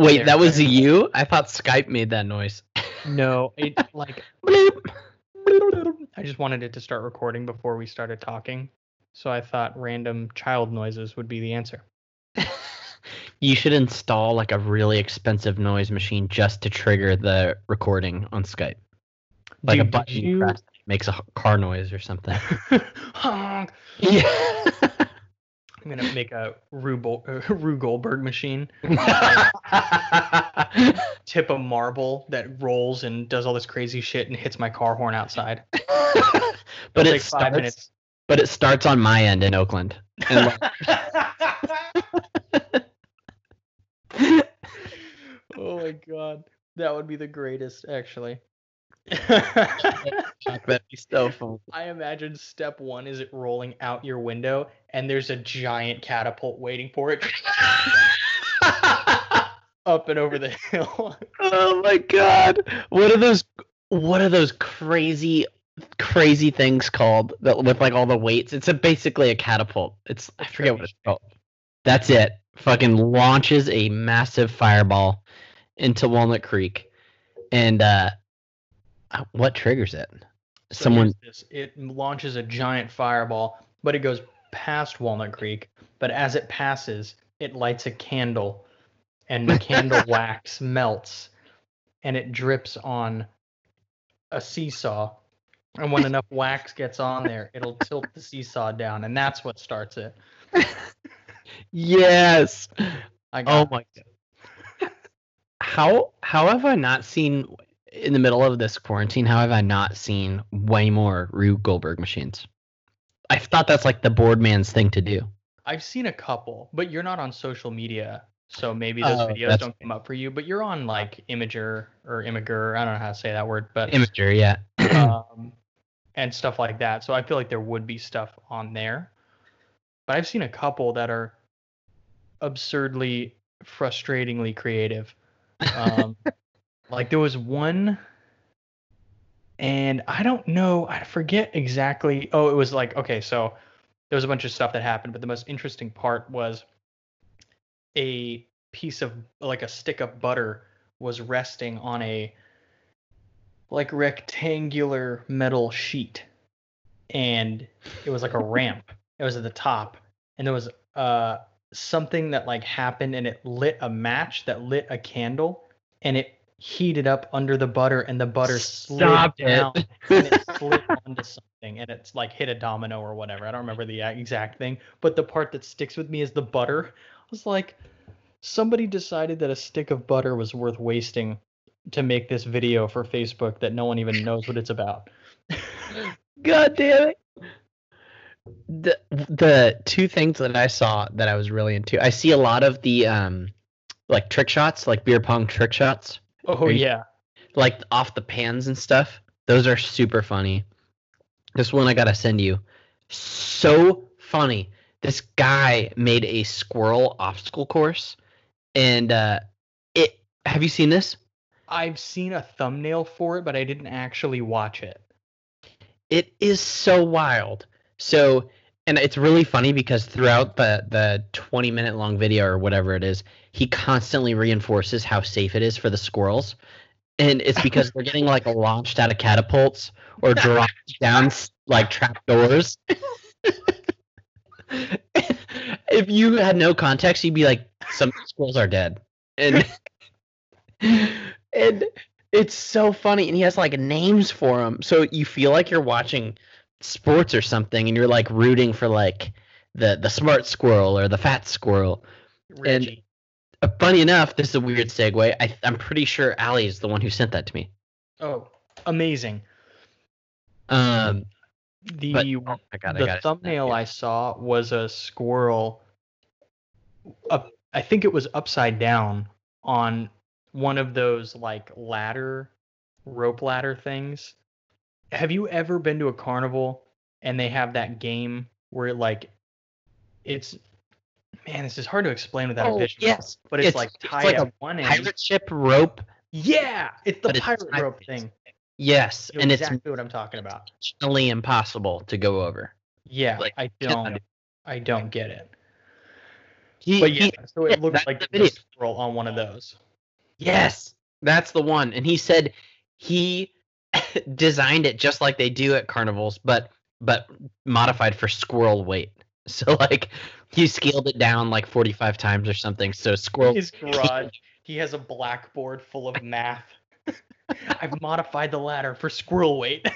Wait, There. that was you? I thought Skype made that noise. No, it like I just wanted it to start recording before we started talking. So I thought random child noises would be the answer. You should install like a really expensive noise machine just to trigger the recording on Skype. Like a Dude, did button you you- press makes a car noise or something. Honk. yeah. I'm gonna make a Rue, Bol- uh, Rube Goldberg machine. Tip a marble that rolls and does all this crazy shit and hits my car horn outside. but five starts, minutes. but it starts on my end in Oakland. And oh my god, that would be the greatest, actually. That'd be so fun. I imagine step one is it rolling out your window, and there's a giant catapult waiting for it up and over the hill. oh my god. What are those what are those crazy crazy things called that with like all the weights? It's a basically a catapult. It's I forget what it's called. That's it. Fucking launches a massive fireball into Walnut Creek. And uh uh, Uh, what triggers it? So Someone this. It launches a giant fireball, but it goes past Walnut Creek. But as it passes, it lights a candle, and the candle wax melts, and it drips on a seesaw. And when enough wax gets on there, it'll tilt the seesaw down, and that's what starts it. Yes. I Oh got my god. How how have I not seen in the middle of this quarantine? How have I not seen way more Rube Goldberg machines? I thought that's like the board man's thing to do. I've seen a couple, but you're not on social media, so maybe those Oh, videos don't come up for you. But you're on like Imager or Imager. I don't know how to say that word, but Imager, yeah. um, and stuff like that. So I feel like there would be stuff on there. But I've seen a couple that are absurdly, frustratingly creative. Um, like there was one, and I don't know, I forget exactly. Oh, it was like, okay, so there was a bunch of stuff that happened, but the most interesting part was a piece of, like a stick of butter was resting on a like rectangular metal sheet and it was like a ramp it was at the top and there was uh something that like happened and it lit a match that lit a candle and it heated up under the butter and the butter slid Stop it. down and it slid onto something and it's like hit a domino or whatever i don't remember the exact thing but the part that sticks with me is the butter i was like somebody decided that a stick of butter was worth wasting to make this video for Facebook that no one even knows what it's about. God damn it. The the two things that I saw that I was really into. I see a lot of the um like trick shots, like beer pong trick shots. Oh you- yeah. like off the pans and stuff. Those are super funny. This one I gotta send you. So funny. This guy made a squirrel obstacle course, and uh, it. Have you seen this? I've seen a thumbnail for it, but I didn't actually watch it. It is so wild. So, and it's really funny because throughout the the 20 minute long video or whatever it is, he constantly reinforces how safe it is for the squirrels. And it's because they're getting like launched out of catapults or dropped down like trap doors. if you had no context, you'd be like, some squirrels are dead. And and it's so funny and he has like names for them so you feel like you're watching sports or something and you're like rooting for like the the smart squirrel or the fat squirrel Reggie. Uh, funny enough this is a weird segue I, i'm pretty sure ali is the one who sent that to me oh, amazing. um The but, oh I the gotta send that thumbnail. I saw was a squirrel. Up, I think it was upside down on one of those like ladder, rope ladder things. Have you ever been to a carnival and they have that game where like it's man, this is hard to explain without a Oh, visual. yes but it's, it's- like it's tied like at a one end. pirate ship rope Yeah, it's the it's pirate tied- rope it's- thing. yes and exactly it's what I'm talking about. functionally impossible to go over Yeah, like, I don't. I don't get it. He, But yeah, he- so it looked like the scroll on one of those. yes, that's the one. And he said he designed it just like they do at carnivals, but but modified for squirrel weight. So like he scaled it down like 45 times or something. So squirrel His garage, he has a blackboard full of math. I've modified the ladder for squirrel weight.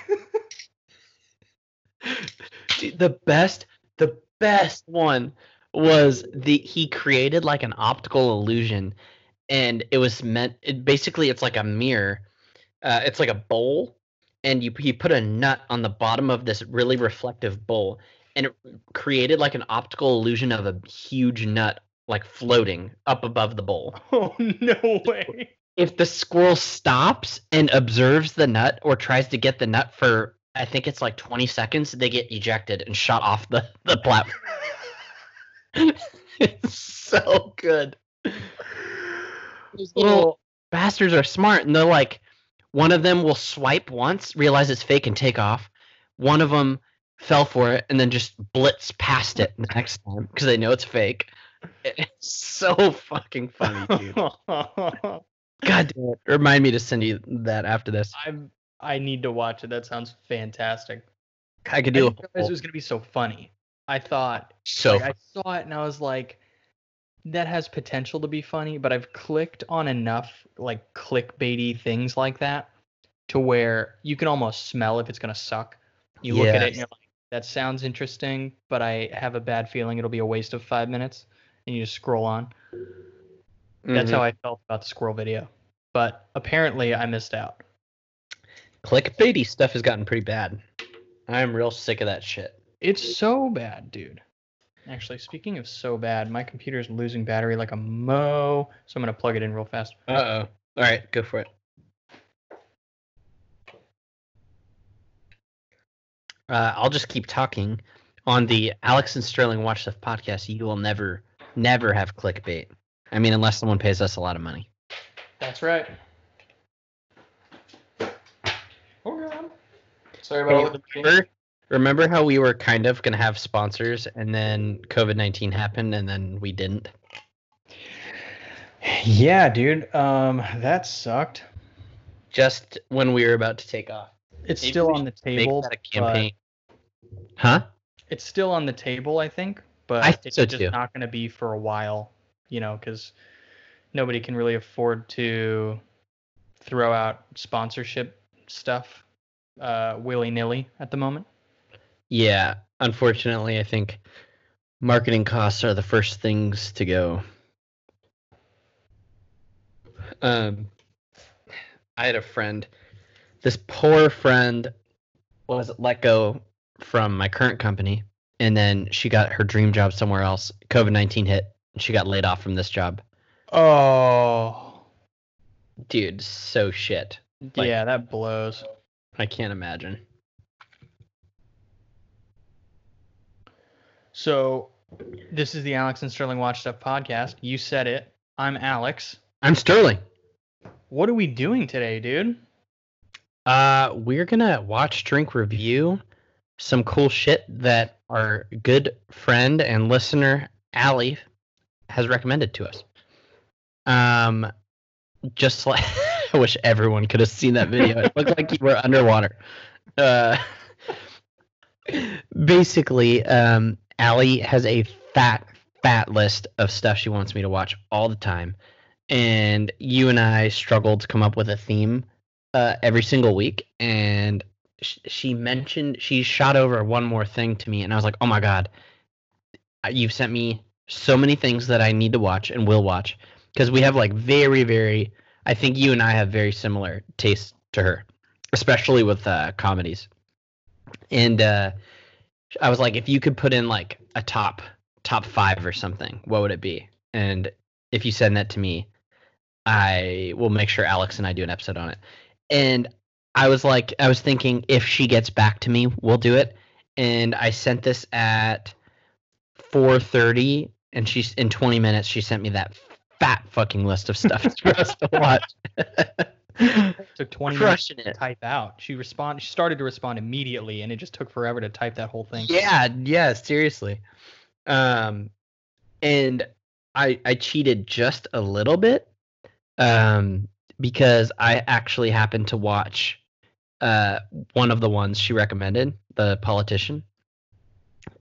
Dude, the best the best one was the he created like an optical illusion and it was meant it basically it's like a mirror uh, it's like a bowl and you he put a nut on the bottom of this really reflective bowl and it created like an optical illusion of a huge nut like floating up above the bowl oh no way. if the squirrel stops and observes the nut or tries to get the nut for I think it's like 20 seconds, they get ejected and shot off the, the platform. it's so good. These little bastards are smart and they're like one of them will swipe once, realize it's fake and take off. One of them fell for it and then just blitz past it the next time because they know it's fake. It's so fucking funny, dude. God damn it. Remind me to send you that after this. I'm I need to watch it. That sounds fantastic. I could do a didn't realize it was gonna be so funny. I thought so like, I saw it and I was like, that has potential to be funny, but I've clicked on enough like clickbaity things like that to where you can almost smell if it's gonna suck. You look at it and you're like, that sounds interesting, but I have a bad feeling it'll be a waste of five minutes. And you just scroll on. That's Mhm. how I felt about the squirrel video. But apparently I missed out. clickbaity stuff has gotten pretty bad. I'm real sick of that shit. It's so bad, dude. Actually, speaking of so bad, my computer's losing battery like a mo, so I'm gonna plug it in real fast. Uh oh. All right, go for it. Uh, I'll just keep talking. On the Alex and Sterling Watch Stuff podcast, you will never, never have clickbait. I mean, unless someone pays us a lot of money. That's right. Okay. Sorry about all the Remember, remember how we were kind of gonna have sponsors, and then COVID nineteen happened, and then we didn't. Yeah, dude. Um, that sucked. Just when we were about to take off. It's Maybe still on the Make table. that a but- Huh? It's still on the table, I think, but I think it's so, just too. not going to be for a while, you know, because nobody can really afford to throw out sponsorship stuff uh, willy nilly at the moment. Yeah, unfortunately, I think marketing costs are the first things to go. Um, I had a friend. This poor friend was let go from my current company, and then she got her dream job somewhere else. COVID nineteen hit, and she got laid off from this job. Oh, Dude, so shit. Like- yeah, that blows. I can't imagine. So, this is the Alex and Sterling Watch Stuff podcast. You said it. I'm Alex. I'm Sterling. What are we doing today, dude? Uh, we're gonna watch, drink, review some cool shit that our good friend and listener Allie has recommended to us. Um, just like I wish everyone could have seen that video. It looked like you were underwater. Uh, basically, um, Allie has a fat, fat list of stuff she wants me to watch all the time, and you and I struggled to come up with a theme uh, every single week, and sh- she mentioned she shot over one more thing to me, and I was like, "Oh my god, you've sent me so many things that I need to watch and will watch because we have like very, very. I think you and I have very similar tastes to her, especially with uh, comedies. And uh, I was like, if you could put in like a top top five or something, what would it be? And if you send that to me, I will make sure Alex and I do an episode on it. And I was like, I was thinking if she gets back to me, we'll do it. And I sent this at 4:30, and she's in 20 minutes. She sent me that fat fucking list of stuff for us to watch. took 20 minutes Crushing to it. type out. She respond. She started to respond immediately, and it just took forever to type that whole thing. Yeah, yeah, seriously. Um, and I I cheated just a little bit, um, because I actually happened to watch, uh, one of the ones she recommended, the politician,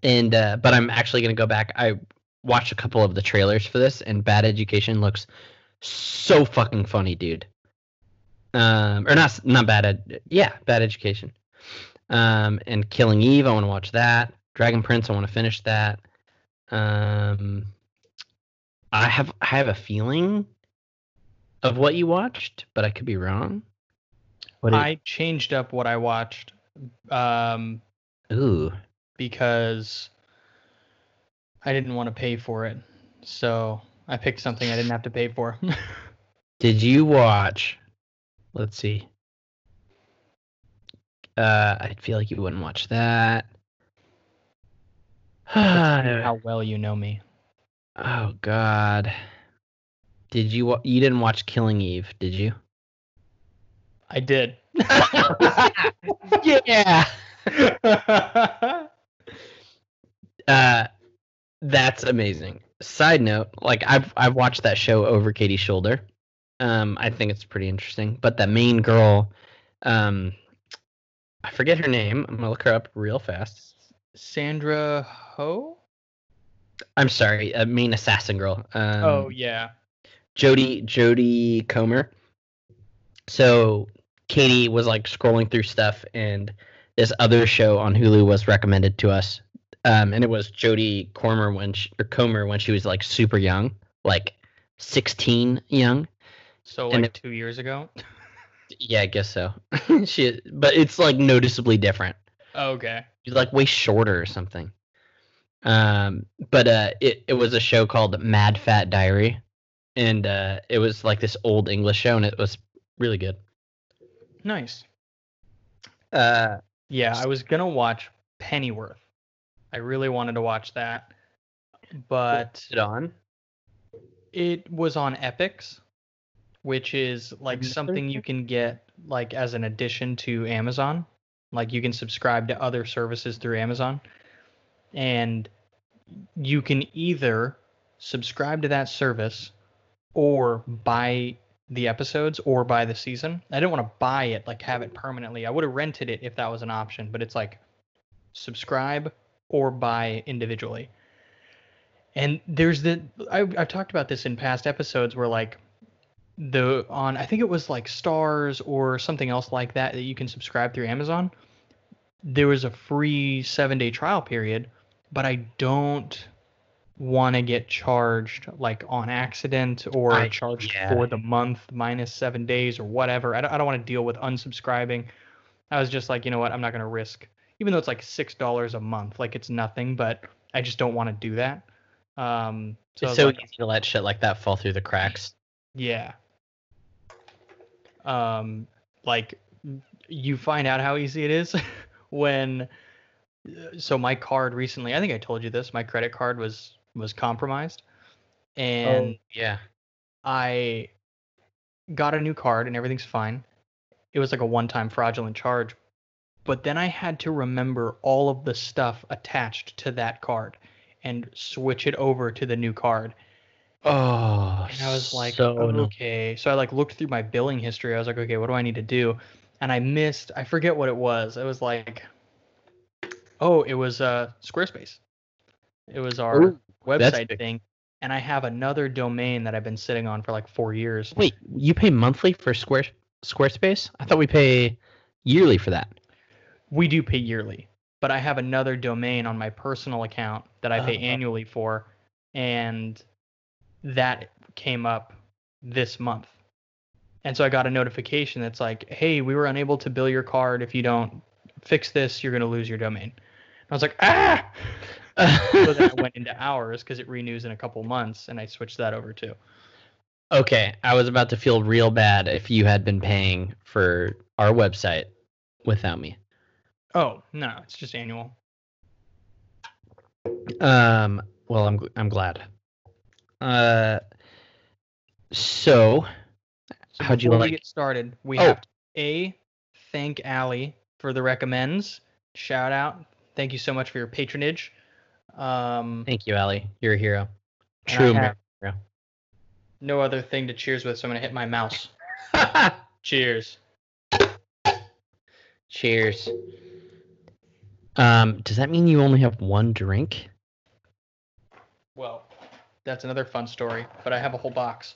and uh, but I'm actually gonna go back. I watched a couple of the trailers for this, and Bad Education looks so fucking funny, dude. Um, or not not bad ed, yeah, Bad Education. Um, and Killing Eve, I want to watch that. Dragon Prince, I want to finish that. Um, I have I have a feeling of what you watched, but I could be wrong. What I changed up what I watched um, ooh, because I didn't want to pay for it. So I picked something I didn't have to pay for. did you watch? Let's see. Uh, I feel like you wouldn't watch that. How well you know me. oh God. Did you you didn't watch Killing Eve, did you? I did. yeah. Uh, that's amazing. Side note, like I've I've watched that show over Katie's shoulder. Um, I think it's pretty interesting. But that main girl, um, I forget her name. I'm gonna look her up real fast. Sandra Ho? I'm sorry, a main assassin girl. Um, oh yeah. Jodie Jodie Comer. So Katie was like scrolling through stuff, and this other show on Hulu was recommended to us, um, and it was Jodie Comer when she, or Comer when she was like super young, like sixteen young. So like it- two years ago. Yeah, I guess so. she, but it's like noticeably different. okay. She's like way shorter or something. Um, but uh, it it was a show called Mad Fat Diary, and uh, it was like this old English show, and it was really good. Nice. Uh, Yeah, I was gonna watch Pennyworth. I really wanted to watch that, but it on. it was on Epix, which is like something you can get like as an addition to Amazon. Like you can subscribe to other services through Amazon, and you can either subscribe to that service or buy the episodes or buy the season. I didn't want to buy it, like have it permanently. I would have rented it if that was an option, but it's like subscribe or buy individually. And there's the I, I've talked about this in past episodes where like the on I think it was like Starz or something else like that that you can subscribe through Amazon. There was a free seven day trial period, but I don't want to get charged like on accident or I- charged yeah. for the month minus seven days or whatever. I don't, I don't want to deal with unsubscribing. I was just like, you know what, I'm not going to risk, even though it's like six dollars a month, like it's nothing, but I just don't want to do that. Um, so, it's so like, easy to let shit like that fall through the cracks. yeah. Um, like you find out how easy it is when. So my card recently, I think I told you this. My credit card was was compromised, and yeah. I got a new card and everything's fine. It was like a one-time fraudulent charge, but then I had to remember all of the stuff attached to that card and switch it over to the new card. Oh, And I was like, so okay. So I like looked through my billing history. I was like, okay, what do I need to do? And I missed. I forget what it was. It was like, oh, it was uh Squarespace. It was our Ooh, website thing. And I have another domain that I've been sitting on for like four years. Wait, you pay monthly for Square Squarespace? I thought we pay yearly for that. We do pay yearly, but I have another domain on my personal account that I pay Oh. annually for, and that came up this month. And so I got a notification that's like, "Hey, we were unable to bill your card. If you don't fix this, you're going to lose your domain." And I was like, "Ah!" So then I went into hours because it renews in a couple months, and I switched that over too. okay, I was about to feel real bad if you had been paying for our website without me. Oh no, it's just annual. Um, well, I'm I'm glad. Uh, so So How'd you like- get started, we Oh. have to a thank Allie for the recommends. Shout out. Thank you so much for your patronage. Um, thank you, Allie. You're a hero. True American hero. no other thing to cheers with, so I'm gonna hit my mouse. Cheers. Cheers. Um, does that mean you only have one drink? Well, that's another fun story, but I have a whole box.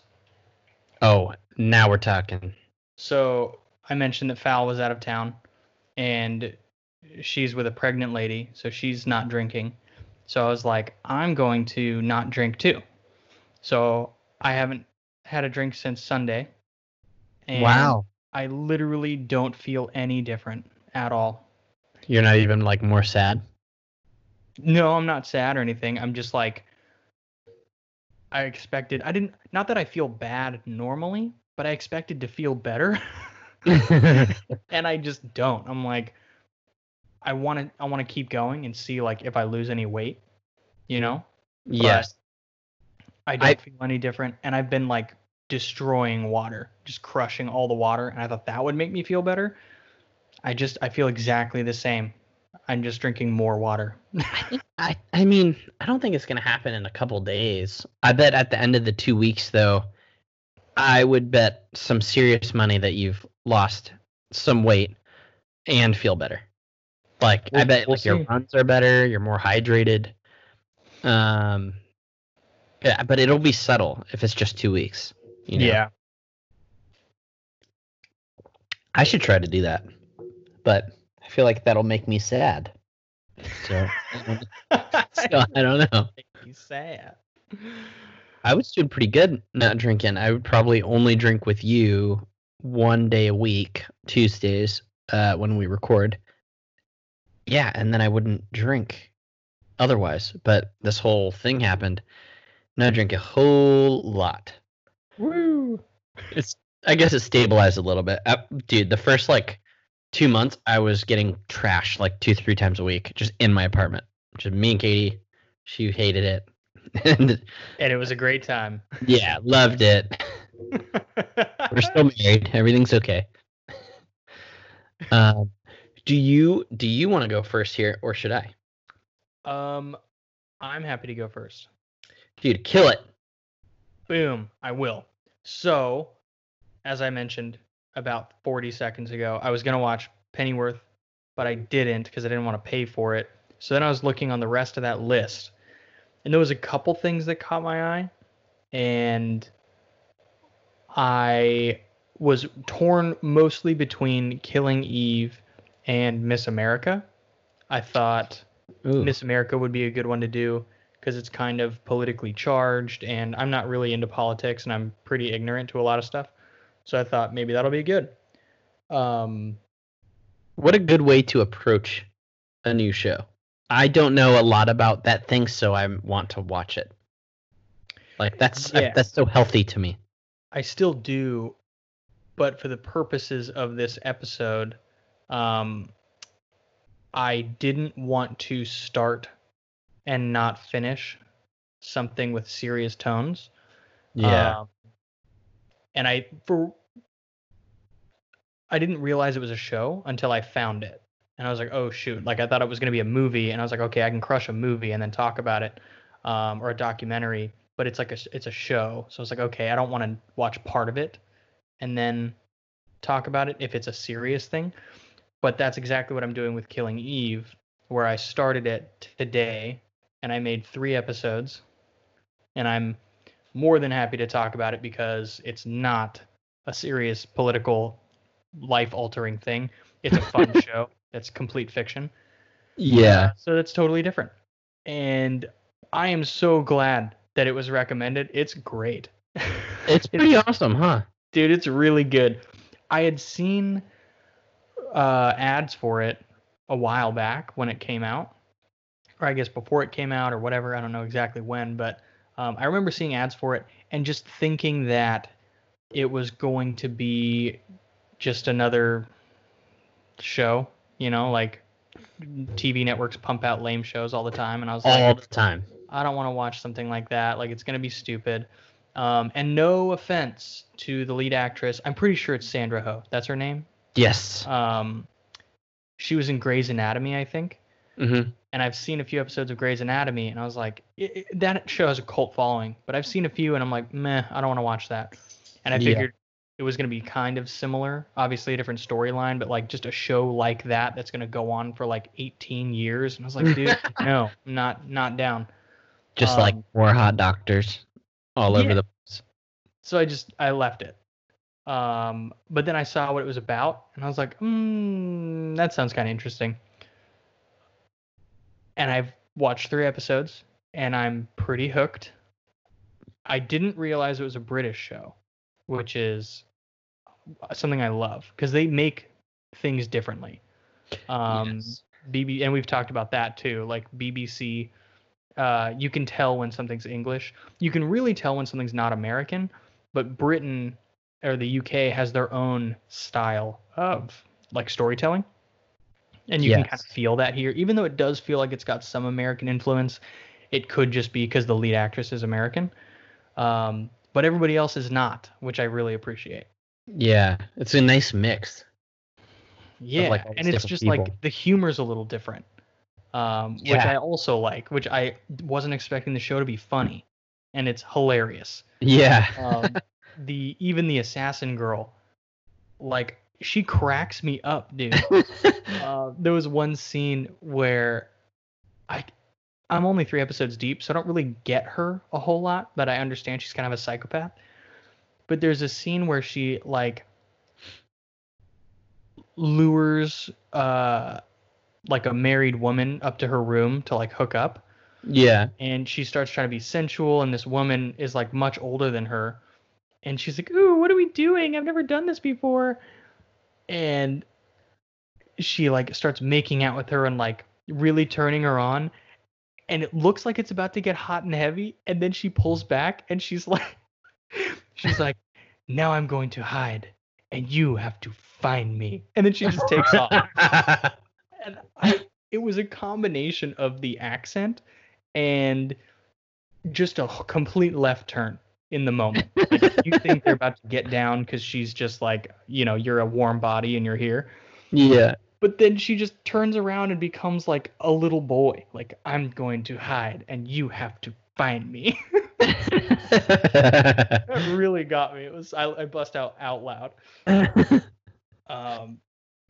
Oh, now we're talking. So I mentioned that Fal was out of town, and she's with a pregnant lady, so she's not drinking. So I was like, I'm going to not drink too. So I haven't had a drink since Sunday. And wow. I literally don't feel any different at all. You're not even like more sad? No, I'm not sad or anything. I'm just like I expected I didn't not that I feel bad normally, but I expected to feel better. and I just don't. I'm like I want to I want to keep going and see like if I lose any weight, you know? yes. I don't I- feel any different and I've been like destroying water, just crushing all the water and I thought that would make me feel better. I just I feel exactly the same. I'm just drinking more water. I, I mean, I don't think it's gonna happen in a couple days. I bet at the end of the two weeks, though, I would bet some serious money that you've lost some weight and feel better. Like I We'll- bet we'll like your runs are better, you're more hydrated. Um, yeah, but it'll be subtle if it's just two weeks. You know? Yeah. I should try to do that, but I feel like that'll make me sad. So, so I don't know. He's sad. I was doing pretty good not drinking. I would probably only drink with you one day a week, Tuesdays, uh, when we record. Yeah, and then I wouldn't drink otherwise. But this whole thing happened. Now I drink a whole lot. Woo. It's I guess it stabilized a little bit. Uh, dude, the first like two months I was getting trashed like two, three times a week just in my apartment. Just me and Katie. She hated it. and And it was a great time. yeah, loved it. We're still married. Everything's okay. Um, do you do you want to go first here, or should I? um I'm happy to go first. Dude, kill it. Boom, I will. So, as I mentioned about 40 seconds ago, I was going to watch Pennyworth, but I didn't because I didn't want to pay for it. So then I was looking on the rest of that list, and there was a couple things that caught my eye, and I was torn mostly between Killing Eve and Miss America. I thought Ooh. Miss America would be a good one to do because it's kind of politically charged, and I'm not really into politics, and I'm pretty ignorant to a lot of stuff. So I thought maybe that'll be good. Um, What a good way to approach a new show. I don't know a lot about that thing, so I want to watch it. Like that's Yeah. that's so healthy to me. I still do, but for the purposes of this episode, um, I didn't want to start and not finish something with serious tones. Um, and I for I didn't realize it was a show until I found it. And I was like, oh shoot. Like I thought it was gonna be a movie and I was like, okay, I can crush a movie and then talk about it. Um, or a documentary, but it's like a it's a show. So I was like, okay, I don't want to watch part of it and then talk about it if it's a serious thing. But that's exactly what I'm doing with Killing Eve, where I started it today and I made three episodes. And I'm more than happy to talk about it because it's not a serious political life altering thing. It's a fun show. It's complete fiction. yeah. So that's totally different. And I am so glad that it was recommended. It's great. It's pretty awesome, huh? dude, it's really good. I had seen uh, ads for it a while back when it came out, or I guess before it came out, or whatever. I don't know exactly when, but um, I remember seeing ads for it and just thinking that it was going to be just another show, you know, like TV networks pump out lame shows all the time, and I was like, All the time. I don't want to watch something like that. Like it's gonna be stupid. Um, and no offense to the lead actress, I'm pretty sure it's Sandra Ho. That's her name. Yes. Um, she was in Grey's Anatomy, I think. Mm-hmm. and I've seen a few episodes of Grey's Anatomy, and I was like, it, it- that show has a cult following, but I've seen a few, and I'm like, meh, I don't want to watch that. And I Yeah. figured it was going to be kind of similar, obviously a different storyline, but like just a show like that that's going to go on for like 18 years. And I was like, dude, no, not not down. Just like Um, more hot doctors all over yeah. the. So I just I left it. Um, but then I saw what it was about, and I was like, mm, that sounds kind of interesting. And I've watched three episodes, and I'm pretty hooked. I didn't realize it was a British show, which is something I love because they make things differently. Um, Yes. BB, and we've talked about that too. Like BBC, uh, you can tell when something's English. You can really tell when something's not American. But Britain or the UK has their own style of like storytelling, and you can kind of feel that here. Even though it does feel like it's got some American influence, it could just be because the lead actress is American. Um, but everybody else is not, which I really appreciate. Yeah, it's a nice mix. Yeah, like, and it's just people. like the humor's a little different, um, which Yeah. I also like. Which I wasn't expecting the show to be funny, and it's hilarious. Yeah. Um, the even the assassin girl, like she cracks me up, dude. uh, there was one scene where I I'm only three episodes deep, so I don't really get her a whole lot, but I understand she's kind of a psychopath. But there's a scene where she like lures uh like a married woman up to her room to like hook up yeah. and she starts trying to be sensual and this woman is like much older than her and she's like ooh what are we doing? I've never done this before. And she like starts making out with her and like really turning her on. And it looks like it's about to get hot and heavy. And then she pulls back and she's like she's like now i'm going to hide and you have to find me. And then she just takes off. And I, it was a combination of the accent and just a complete left turn in the moment. Like you think they're about to get down because she's just like, you know, you're a warm body and you're here. yeah. But then she just turns around and becomes like a little boy. Like, I'm going to hide and you have to find me. that really got me. It was, I, I bust out out loud. Um,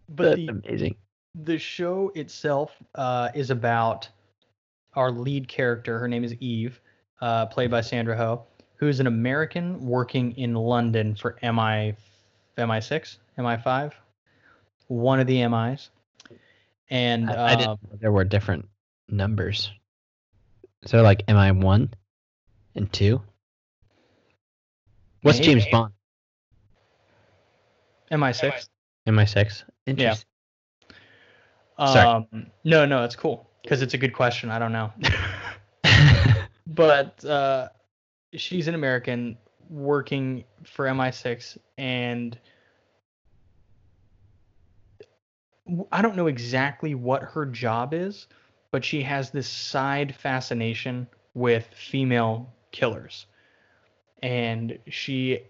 but That's the, amazing. the show itself uh, is about our lead character. Her name is Eve, uh, played by Sandra Ho, who is an American working in London for MI, MI6, MI5, one of the MIs. And I, I um, there were different numbers. So like, MI1 and two? What's James. Bond? MI6. Am I six? Interesting. Sorry. Um, no, no, it's cool because it's a good question. I don't know. but uh, she's an American working for MI6, and I don't know exactly what her job is, but she has this side fascination with female killers, and she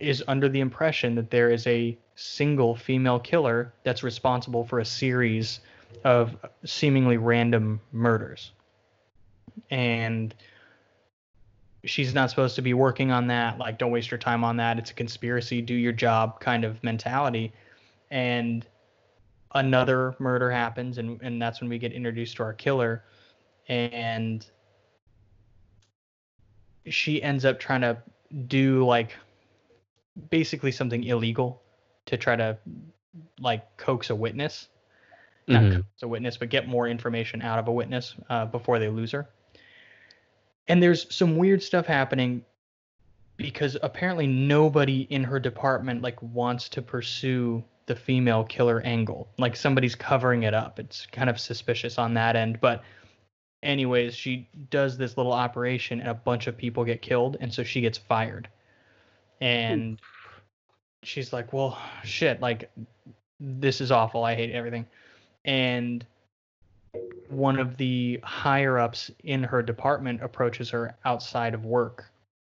is under the impression that there is a single female killer that's responsible for a series of seemingly random murders. And she's not supposed to be working on that. Like, don't waste your time on that. It's a conspiracy. Do your job kind of mentality. And another murder happens, and, and that's when we get introduced to our killer. And she ends up trying to do like basically something illegal to try to like coax a witness not Mhm. coax a witness but get more information out of a witness uh, before they lose her and there's some weird stuff happening because apparently nobody in her department like wants to pursue the female killer angle. Like somebody's covering it up. It's kind of suspicious on that end. But anyways she does this little operation and a bunch of people get killed and so she gets fired. And she's like well shit like this is awful. I hate everything. And one of the higher ups in her department approaches her outside of work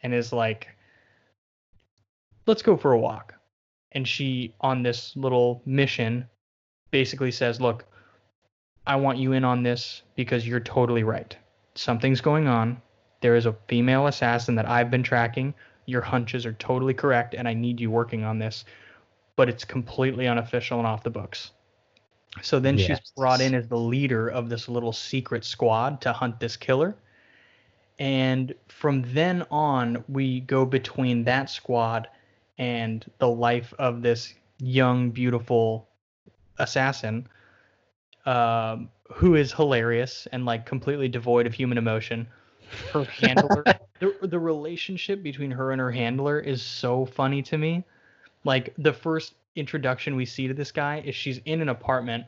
and is like let's go for a walk and she on this little mission basically says look I want you in on this because you're totally right. Something's going on. There is a female assassin that I've been tracking. Your hunches are totally correct, and I need you working on this. But it's completely unofficial and off the books. So then Yes. she's brought in as the leader of this little secret squad to hunt this killer. And from then on, we go between that squad and the life of this young, beautiful assassin um, who is hilarious and like completely devoid of human emotion. Her handler, the, the relationship between her and her handler is so funny to me. Like the first introduction we see to this guy is she's in an apartment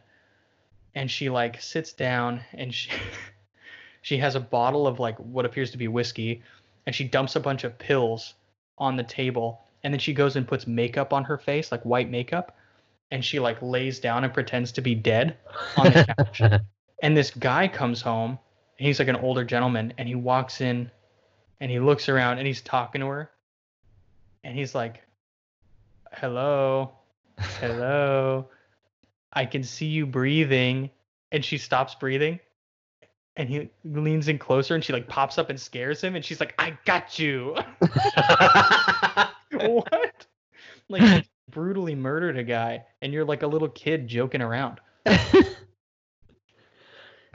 and she like sits down and she she has a bottle of like what appears to be whiskey and she dumps a bunch of pills on the table and then she goes and puts makeup on her face like white makeup and she like lays down and pretends to be dead on the couch. And this guy comes home and he's like an older gentleman and he walks in and he looks around and he's talking to her and he's like hello hello. I can see you breathing and she stops breathing and he leans in closer and she like pops up and scares him and she's like i got you. What? Like brutally murdered a guy and you're like a little kid joking around.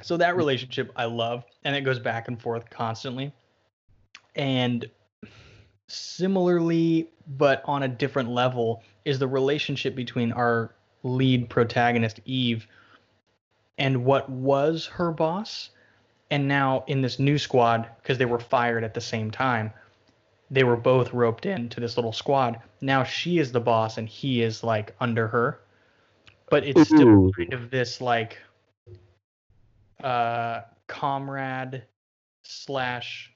So that relationship I love, and it goes back and forth constantly. And similarly, but on a different level, is the relationship between our lead protagonist Eve and what was her boss, and now in this new squad because they were fired at the same time. They were both roped into this little squad. Now she is the boss and he is like under her. But it's still Ooh. kind of this like uh comrade slash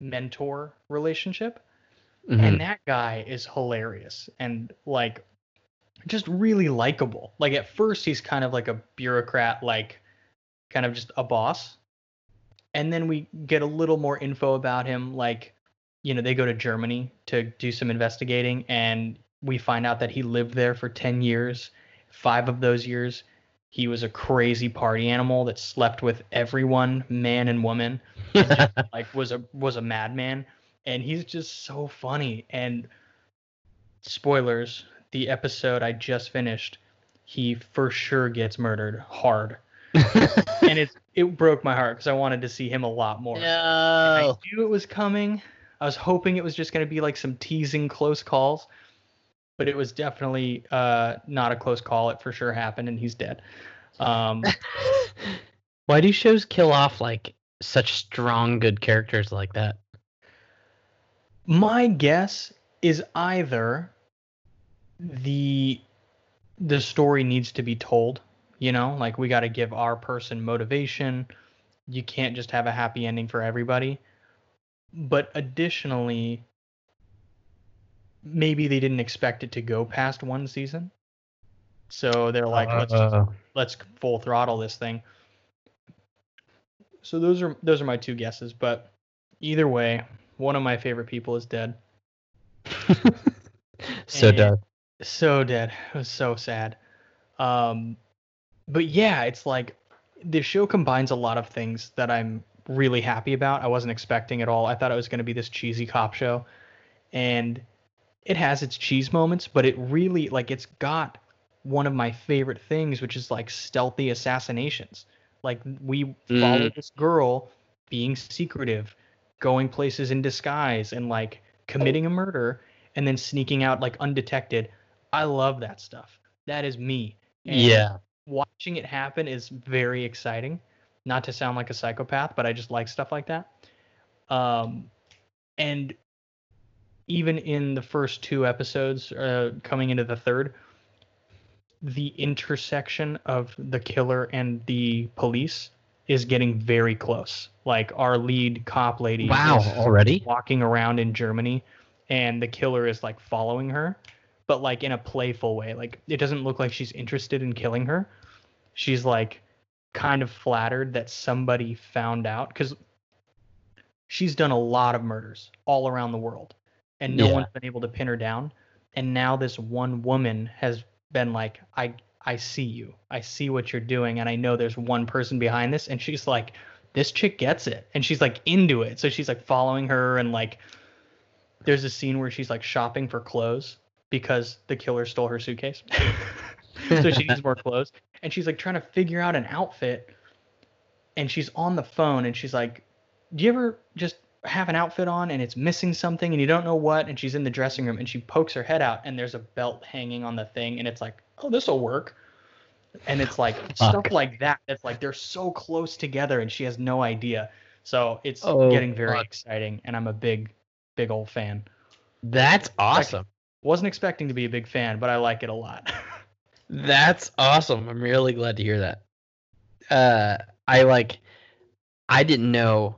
mentor relationship Mhm. and that guy is hilarious and like just really likable. Like at first he's kind of like a bureaucrat like kind of just a boss. And then we get a little more info about him like you know they go to germany to do some investigating and we find out that he lived there for 10 years. Five of those years he was a crazy party animal that slept with everyone man and woman like was a was a madman and he's just so funny and spoilers the episode i just finished he for sure gets murdered hard and it it broke my heart because i wanted to see him a lot more No, I knew it was coming. I was hoping it was just going to be like some teasing close calls, but it was definitely uh, not a close call. It for sure happened, and he's dead. Um, Why do shows kill off like such strong, good characters like that? My guess is either the the story needs to be told. You know, like we got to give our person motivation. You can't just have a happy ending for everybody. But additionally, maybe they didn't expect it to go past one season. So they're like, let's just, Uh, let's full throttle this thing. So those are those are my two guesses, but either way, one of my favorite people is dead. so And- dope. So dead. It was so sad. Um but yeah, it's like the show combines a lot of things that I'm really happy about. I wasn't expecting at all. I thought it was going to be this cheesy cop show. And it has its cheese moments, but it really like it's got one of my favorite things, which is like stealthy assassinations. Like we follow this girl being secretive, going places in disguise and like committing a murder and then sneaking out like undetected. I love that stuff. That is me. And Yeah. Watching it happen is very exciting. Not to sound like a psychopath, but I just like stuff like that. Um, and even in the first two episodes, uh, coming into the third, the intersection of the killer and the police is getting very close. Like our lead cop lady Wow. is Already? walking around in Germany and the killer is like following her, but like in a playful way. Like it doesn't look like she's interested in killing her. She's like kind of flattered that somebody found out cuz she's done a lot of murders all around the world and no Yeah. one's been able to pin her down. And now this one woman has been like I I see you. I see what you're doing, and I know there's one person behind this. And she's like, this chick gets it, and she's like into it. So she's like following her, and like, there's a scene where she's like shopping for clothes because the killer stole her suitcase. so she needs more clothes, and she's like trying to figure out an outfit, and she's on the phone, and she's like, do you ever just have an outfit on and it's missing something and you don't know what and she's in the dressing room and she pokes her head out and there's a belt hanging on the thing and it's like oh this will work and it's like stuff like that it's like they're so close together and she has no idea so it's Oh, getting very fuck. exciting and i'm a big big old fan That's awesome. wasn't expecting to be a big fan but i like it a lot That's awesome. I'm really glad to hear that. Uh, I like, I didn't know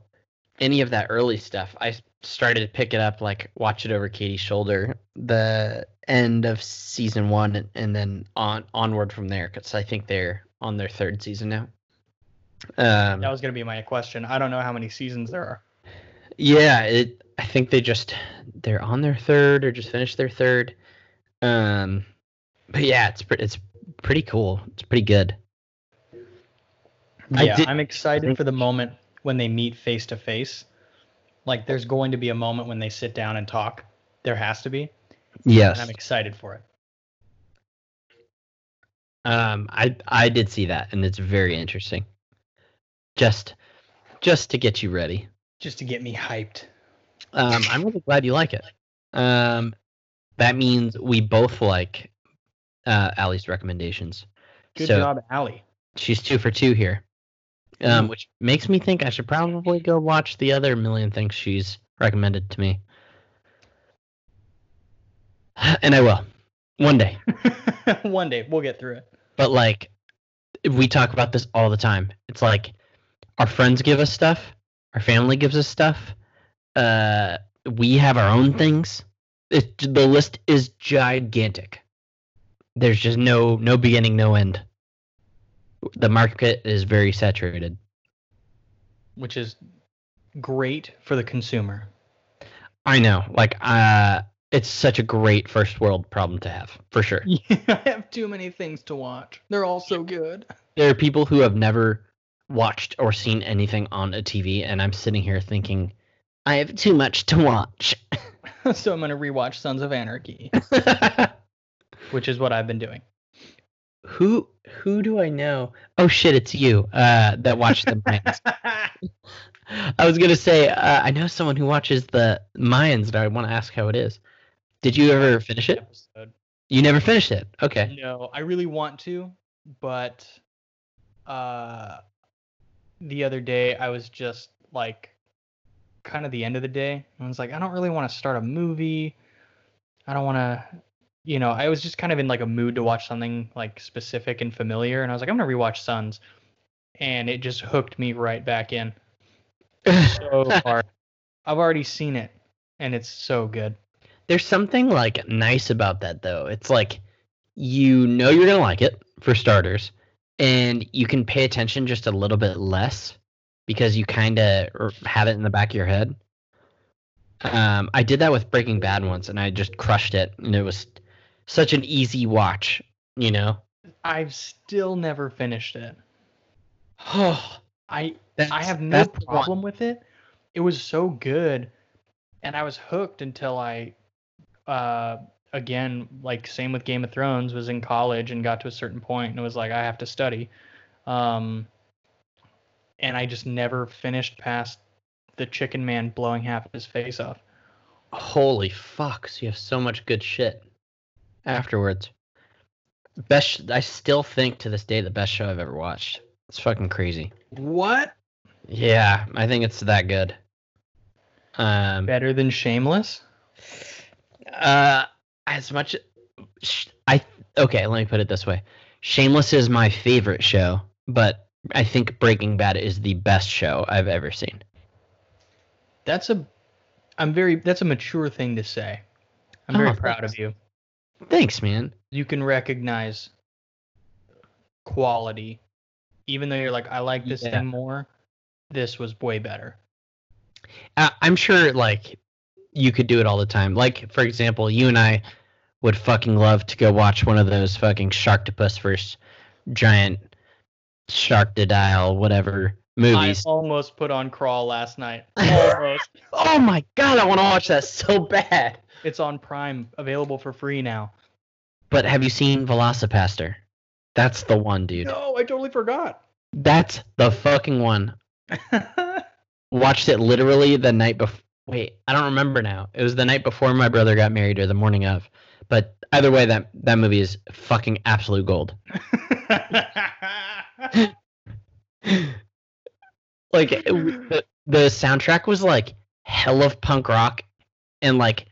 any of that early stuff. I started to pick it up, like watch it over Katie's shoulder, the end of season one, and, then on onward from there, because I think they're on their third season now. Um, that was going to be my question i don't know how many seasons there are Yeah, it. I think they just they're on their third or just finished their third. Um, but yeah, it's pretty. It's pretty cool. It's pretty good. Yeah did- i'm excited for the moment when they meet face to face like there's going to be a moment when they sit down and talk there has to be Yes. and i'm excited for it Um, I I did see that, and it's very interesting. Just, just to get you ready. just to get me hyped Um, I'm really glad you like it. Um, that means we both like uh Allie's recommendations. good so job Allie. she's two for two here. Um, which makes me think I should probably go watch the other million things she's recommended to me. And I will. One day. one day we'll get through it But like we talk about this all the time. It's like our friends give us stuff, our family gives us stuff. Uh we have our own things. It, the list is gigantic. There's just no no beginning, no end. The market is very saturated. which is great for the consumer I know. Like uh it's such a great first world problem to have, for sure. i have too many things to watch they're all so good There are people who have never watched or seen anything on a TV and I'm sitting here thinking I have too much to watch. so i'm going to rewatch sons of anarchy which is what i've been doing who who do I know? Oh shit, it's you uh, that watched the Mayans. I was gonna say uh, I know someone who watches the Mayans, and I want to ask how it is. Did you ever finish it? Episode. You never finished it. Okay. No, I really want to, but uh the other day I was just like kind of the end of the day. I was like, I don't really want to start a movie. I don't want to you know, I was just kind of in like a mood to watch something like specific and familiar and I was like, I'm going to rewatch Sons. And it just hooked me right back in so far, I've already seen it and it's so good. There's something like nice about that though. It's like you know you're gonna like it for starters, and you can pay attention just a little bit less because you kind of have it in the back of your head. Um, I did that with Breaking Bad once, and I just crushed it, and it was such an easy watch. You know. I've still never finished it. Oh, I that's, I have no that's the one. problem with it. It was so good, and I was hooked until I, uh, again, like same with Game of Thrones, was in college and got to a certain point and it was like I have to study, um, and I just never finished past the Chicken Man blowing half of his face off. Holy fuck! So you have so much good shit afterwards. Best. I still think to this day the best show I've ever watched. It's fucking crazy. What? Yeah, I think it's that good. Um, Better than Shameless? Uh, as much, I okay. Let me put it this way: Shameless is my favorite show, but I think Breaking Bad is the best show I've ever seen. That's a, I'm very. That's a mature thing to say. I'm Oh, very proud thanks. of you. Thanks, man. you can recognize quality even though you're like i like this Yeah. thing more this was way better I- I'm sure like you could do it all the time. Like for example, you and I would fucking love to go watch one of those fucking Sharktopus versus giant Sharktodile, whatever movies. I almost put on Crawl last night. Almost. oh my god, I want to watch that so bad. it's on Prime, available for free now. But have you seen VelociPastor? That's the one, dude. No, I totally forgot. That's the fucking one. Watched it literally the night before. Wait, I don't remember now. It was the night before my brother got married or the morning of. But either way, that that movie is fucking absolute gold. like the, the soundtrack was like hell of punk rock and like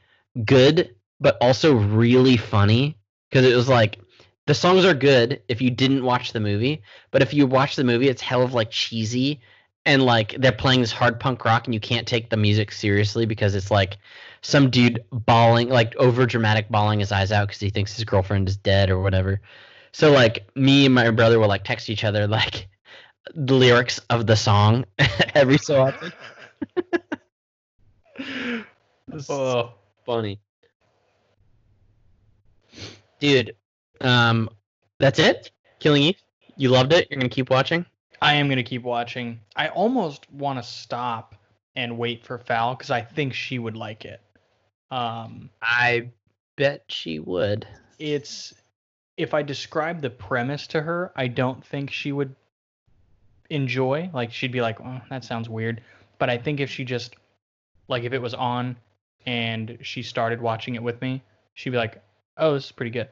good but also really funny because it was like the songs are good if you didn't watch the movie but if you watch the movie it's hell of like cheesy and like they're playing this hard punk rock and you can't take the music seriously because it's like some dude bawling like over dramatic bawling his eyes out because he thinks his girlfriend is dead or whatever so like me and my brother will like text each other like the lyrics of the song every so often. oh, Funny. Dude, um that's it? Killing Eve? You loved it? You're gonna keep watching? I am gonna keep watching. I almost want to stop and wait for Foul because I think she would like it. Um, I bet she would. it's if I describe the premise to her, I don't think she would enjoy. Like she'd be like, oh, "That sounds weird." But I think if she just like if it was on and she started watching it with me, she'd be like, "Oh, this is pretty good."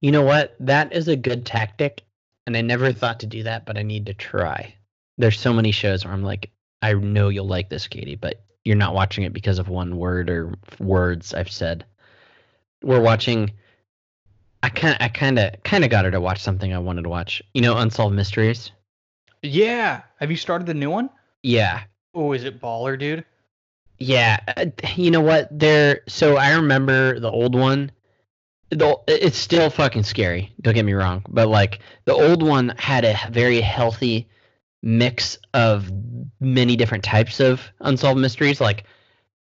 You know what? That is a good tactic, and I never thought to do that, but I need to try. There's so many shows where I'm like, I know you'll like this, Katie, but you're not watching it because of one word or words I've said. We're watching. I kind, I kind of, kind of got her to watch something I wanted to watch. You know, Unsolved Mysteries. Yeah. Have you started the new one? Yeah, Oh, is it baller, dude? Yeah, uh, you know what? There. So I remember the old one. The, it's still fucking scary. Don't get me wrong, but like the old one had a very healthy mix of many different types of unsolved mysteries, like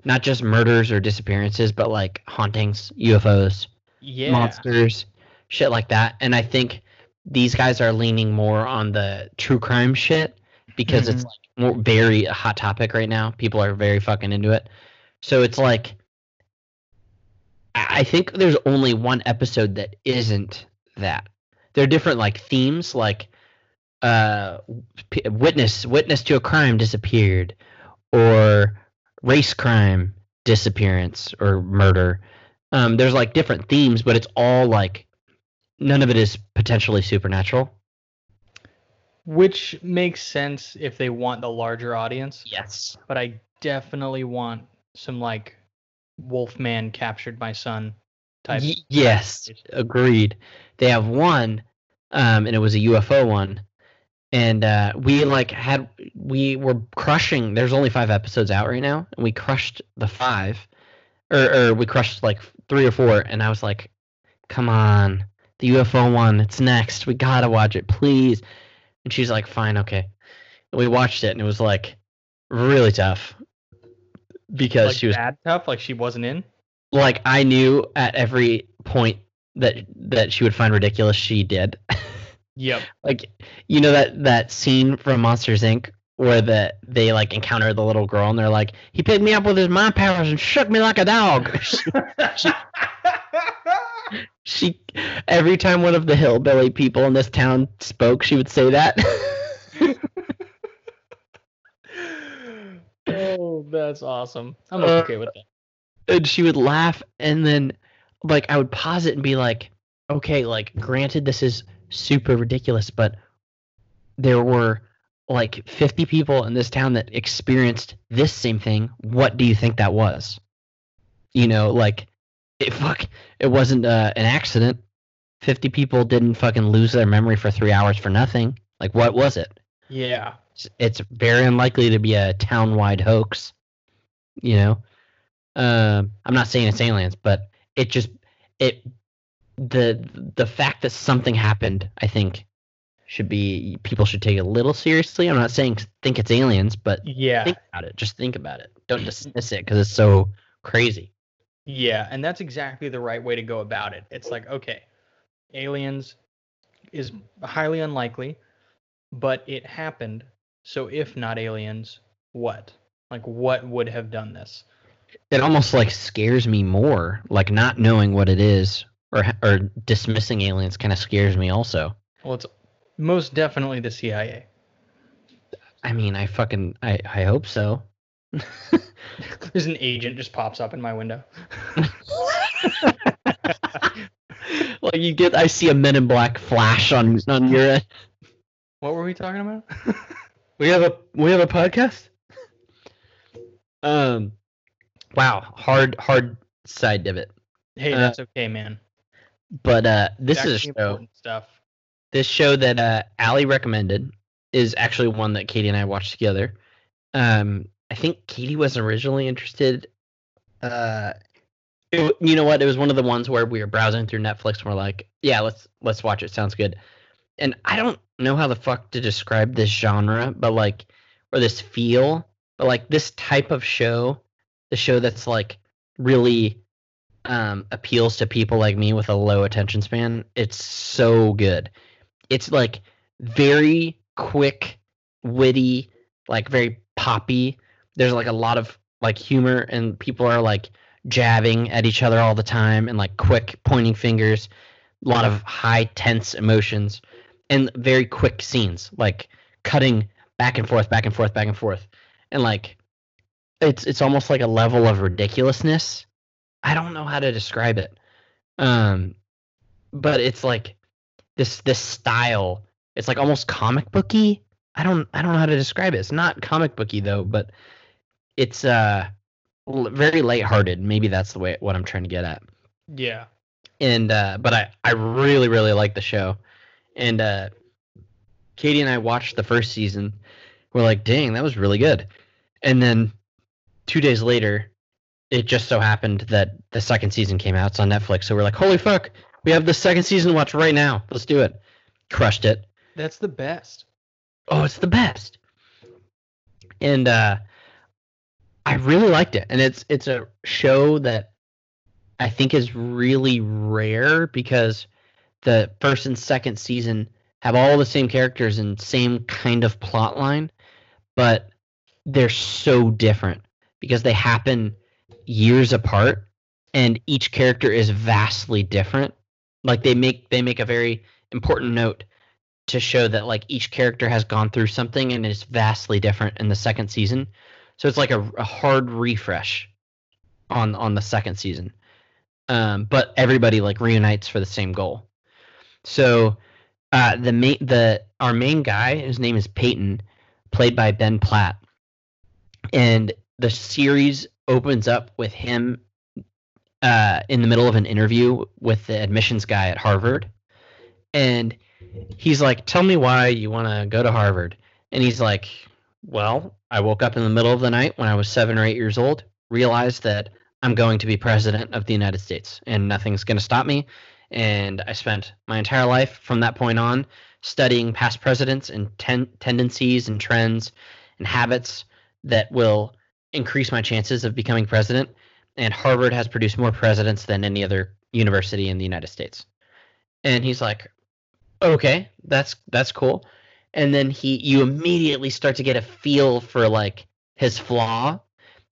not just murders or disappearances, but like hauntings, UFOs, Yeah. monsters, shit like that. And I think these guys are leaning more on the true crime shit because it's Mhm. like more very a hot topic right now. People are very fucking into it. So it's like I think there's only one episode that isn't that. There are different like themes like uh p- witness witness to a crime disappeared or race crime disappearance or murder. Um there's like different themes but it's all like none of it is potentially supernatural. Which makes sense if they want the larger audience. Yes. but I definitely want some like Wolfman captured my son type. Y- yes, agreed. They have one, um, and it was a UFO one, and uh, we like had we were crushing. There's only five episodes out right now, and we crushed the five, or or we crushed like three or four, and I was like, "Come on, the UFO one, it's next. We gotta watch it, please." And she's like, "Fine, okay." And we watched it, and it was like really tough because like she was bad tough, like she wasn't in. like I knew at every point that that she would find ridiculous she did. Yep. like you know that that scene from Monsters Inc. where the they like encounter the little girl and they're like, he picked me up with his mind powers and shook me like a dog. she, she every time one of the hillbilly people in this town spoke, she would say that. oh, that's awesome. I'm Uh, okay with that. and she would laugh and then like I would pause it and be like, okay, like granted this is super ridiculous, but there were like 50 people in this town that experienced this same thing. What do you think that was? You know, like it fuck it wasn't uh, an accident. 50 people didn't fucking lose their memory for 3 hours for nothing. Like what was it? Yeah. It's, it's very unlikely to be a town-wide hoax. You know, um, I'm not saying it's aliens, but it just it the the fact that something happened, I think, should be people should take it a little seriously. I'm not saying think it's aliens, but Yeah. think about it. Just think about it. Don't dismiss it because it's so crazy. Yeah, and that's exactly the right way to go about it. It's like, okay, aliens is highly unlikely, but it happened. So if not aliens, what? Like what would have done this? It almost like scares me more, like not knowing what it is or or dismissing aliens kind of scares me also. Well, it's most definitely the CIA. I mean, I fucking I I hope so. There's an agent just pops up in my window. like you get, I see a Men in Black flash on on your end. What were we talking about? We have a we have a podcast. Um, wow, hard hard side divot. Hey, Uh, that's okay, man. But uh, this Back is a show. stuff. This show that uh, Allie recommended is actually one that Katie and I watched together. Um, I think Katie was originally interested. Uh, it you know what? It was one of the ones where we were browsing through Netflix and we're like, yeah, let's let's watch it. Sounds good. And I don't know how the fuck to describe this genre, but like, or this feel, but like this type of show, the show that's like really um, appeals to people like me with a low attention span. It's so good. It's like very quick, witty, like very poppy. There's like a lot of like humor, and people are like jabbing at each other all the time, and like quick pointing fingers. A lot of high tense emotions, and very quick scenes, like cutting back and forth, back and forth, back and forth, and like it's it's almost like a level of ridiculousness. I don't know how to describe it. Um, but it's like this this style. It's like almost comic booky. I don't I don't know how to describe it. It's not comic booky though, but it's uh very lighthearted. Maybe that's the way what I'm trying to get at. Yeah. And uh but I I really really like the show. And uh Katie and I watched the first season. We're like, "Dang, that was really good." And then 2 days later, it just so happened that the second season came out. It's on Netflix. So we're like, "Holy fuck, we have the second season to watch right now. Let's do it." Crushed it. That's the best. oh, it's the best. And uh I really liked it. And it's it's a show that I think is really rare because the first and second season have all the same characters and same kind of plot line, but they're so different because they happen years apart and each character is vastly different. Like they make they make a very important note to show that like each character has gone through something and is vastly different in the second season. So it's like a, a hard refresh on on the second season. Um, but everybody like reunites for the same goal. So uh, the main the our main guy, his name is Peyton, played by Ben Platt, and the series opens up with him uh, in the middle of an interview with the admissions guy at Harvard, and he's like, "Tell me why you want to go to Harvard." And he's like, "Well, I woke up in the middle of the night when I was 7 or 8 years old, realized that I'm going to be president of the United States and nothing's going to stop me." And I spent my entire life from that point on studying past presidents and ten- tendencies and trends and habits that will increase my chances of becoming president. And Harvard has produced more presidents than any other university in the United States. And he's like, okay, that's that's cool. And then he you immediately start to get a feel for like his flaw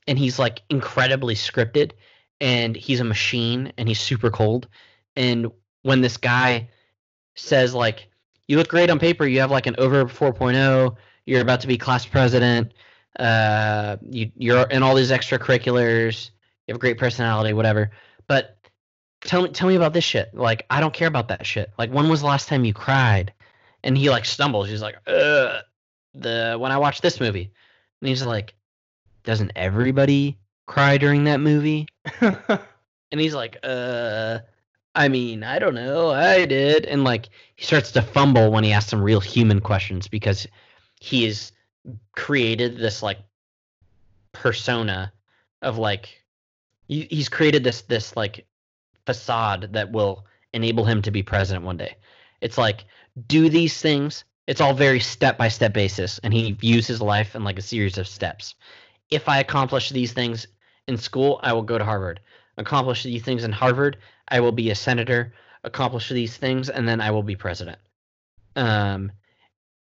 and he's like incredibly scripted and he's a machine and he's super cold. And when this guy says like you look great on paper, you have like an over 4.0, you're about to be class president, uh you you're in all these extracurriculars, you have a great personality, whatever. But tell me tell me about this shit. Like I don't care about that shit. Like when was the last time you cried? And he like stumbles. He's like, the when I watched this movie. And he's like, Doesn't everybody cry during that movie? And he's like, uh I mean, I don't know. I did. And like he starts to fumble when he asks some real human questions because he has created this like persona of like he, he's created this this like facade that will enable him to be president one day. It's like do these things. It's all very step by step basis, and he views his life in like a series of steps. If I accomplish these things in school, I will go to Harvard. accomplish these things in Harvard, I will be a senator, accomplish these things, and then I will be president. Um,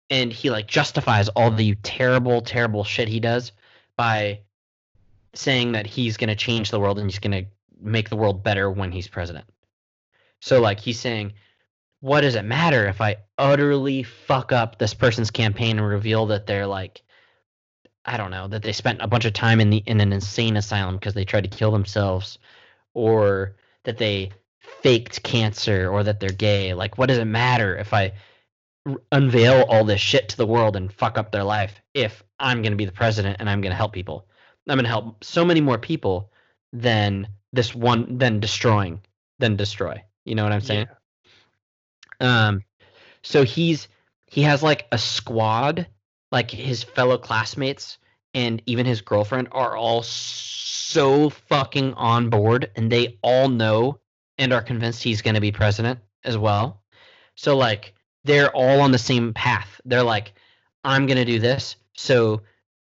and he like justifies all the terrible, terrible shit he does by saying that he's going to change the world and he's going to make the world better when he's president. So like he's saying, what does it matter if I utterly fuck up this person's campaign and reveal that they're like I don't know, that they spent a bunch of time in the in an insane asylum because they tried to kill themselves or that they faked cancer or that they're gay. Like what does it matter if I r- unveil all this shit to the world and fuck up their life if I'm going to be the president and I'm going to help people? I'm going to help so many more people than this one than destroying than destroy. You know what I'm saying? Yeah. Um, so he's he has like a squad, like his fellow classmates and even his girlfriend are all so fucking on board, and they all know and are convinced he's going to be president as well. So like they're all on the same path. They're like, I'm going to do this, so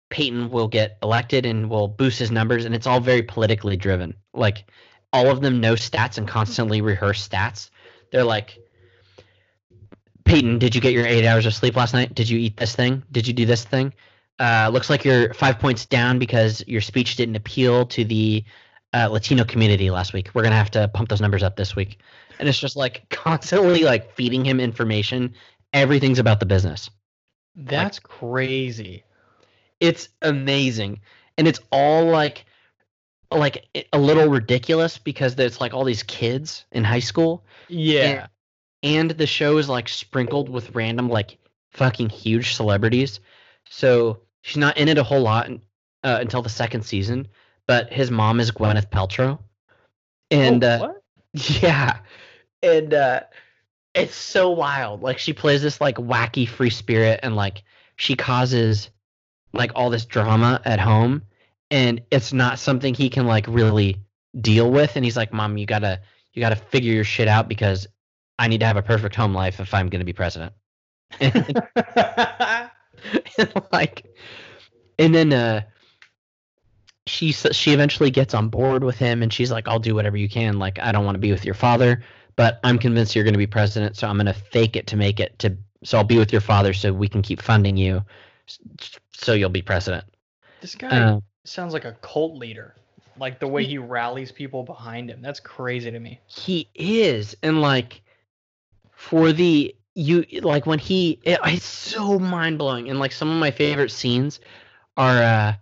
Peyton will get elected and will boost his numbers, and it's all very politically driven. Like all of them know stats and constantly rehearse stats. They're like, Peyton, did you get your eight hours of sleep last night? Did you eat this thing? Did you do this thing? Uh, looks like you're five points down because your speech didn't appeal to the uh, Latino community last week. We're gonna have to pump those numbers up this week. And it's just like constantly like feeding him information. Everything's about the business. That's crazy. It's amazing, and it's all like like a little ridiculous because there's like all these kids in high school Yeah. and the show is like sprinkled with random like fucking huge celebrities. So she's not in it a whole lot uh, until the second season. But his mom is Gwyneth Paltrow, and Oh, uh, yeah, and uh, it's so wild. Like she plays this like wacky free spirit, and like she causes like all this drama at home, and it's not something he can like really deal with. And he's like, "Mom, you gotta you gotta figure your shit out because I need to have a perfect home life if I'm gonna be president." And, like, and then uh, she she eventually gets on board with him, and she's like, "I'll do whatever you can. Like, I don't want to be with your father, but I'm convinced you're gonna be president, so I'm gonna fake it to make it to. So I'll be with your father, so we can keep funding you, so you'll be president." this guy Uh, sounds like a cult leader. Like the way he rallies people behind him. That's crazy to me. he is and like for the you like when he it, it's so mind-blowing and like some of my favorite scenes are uh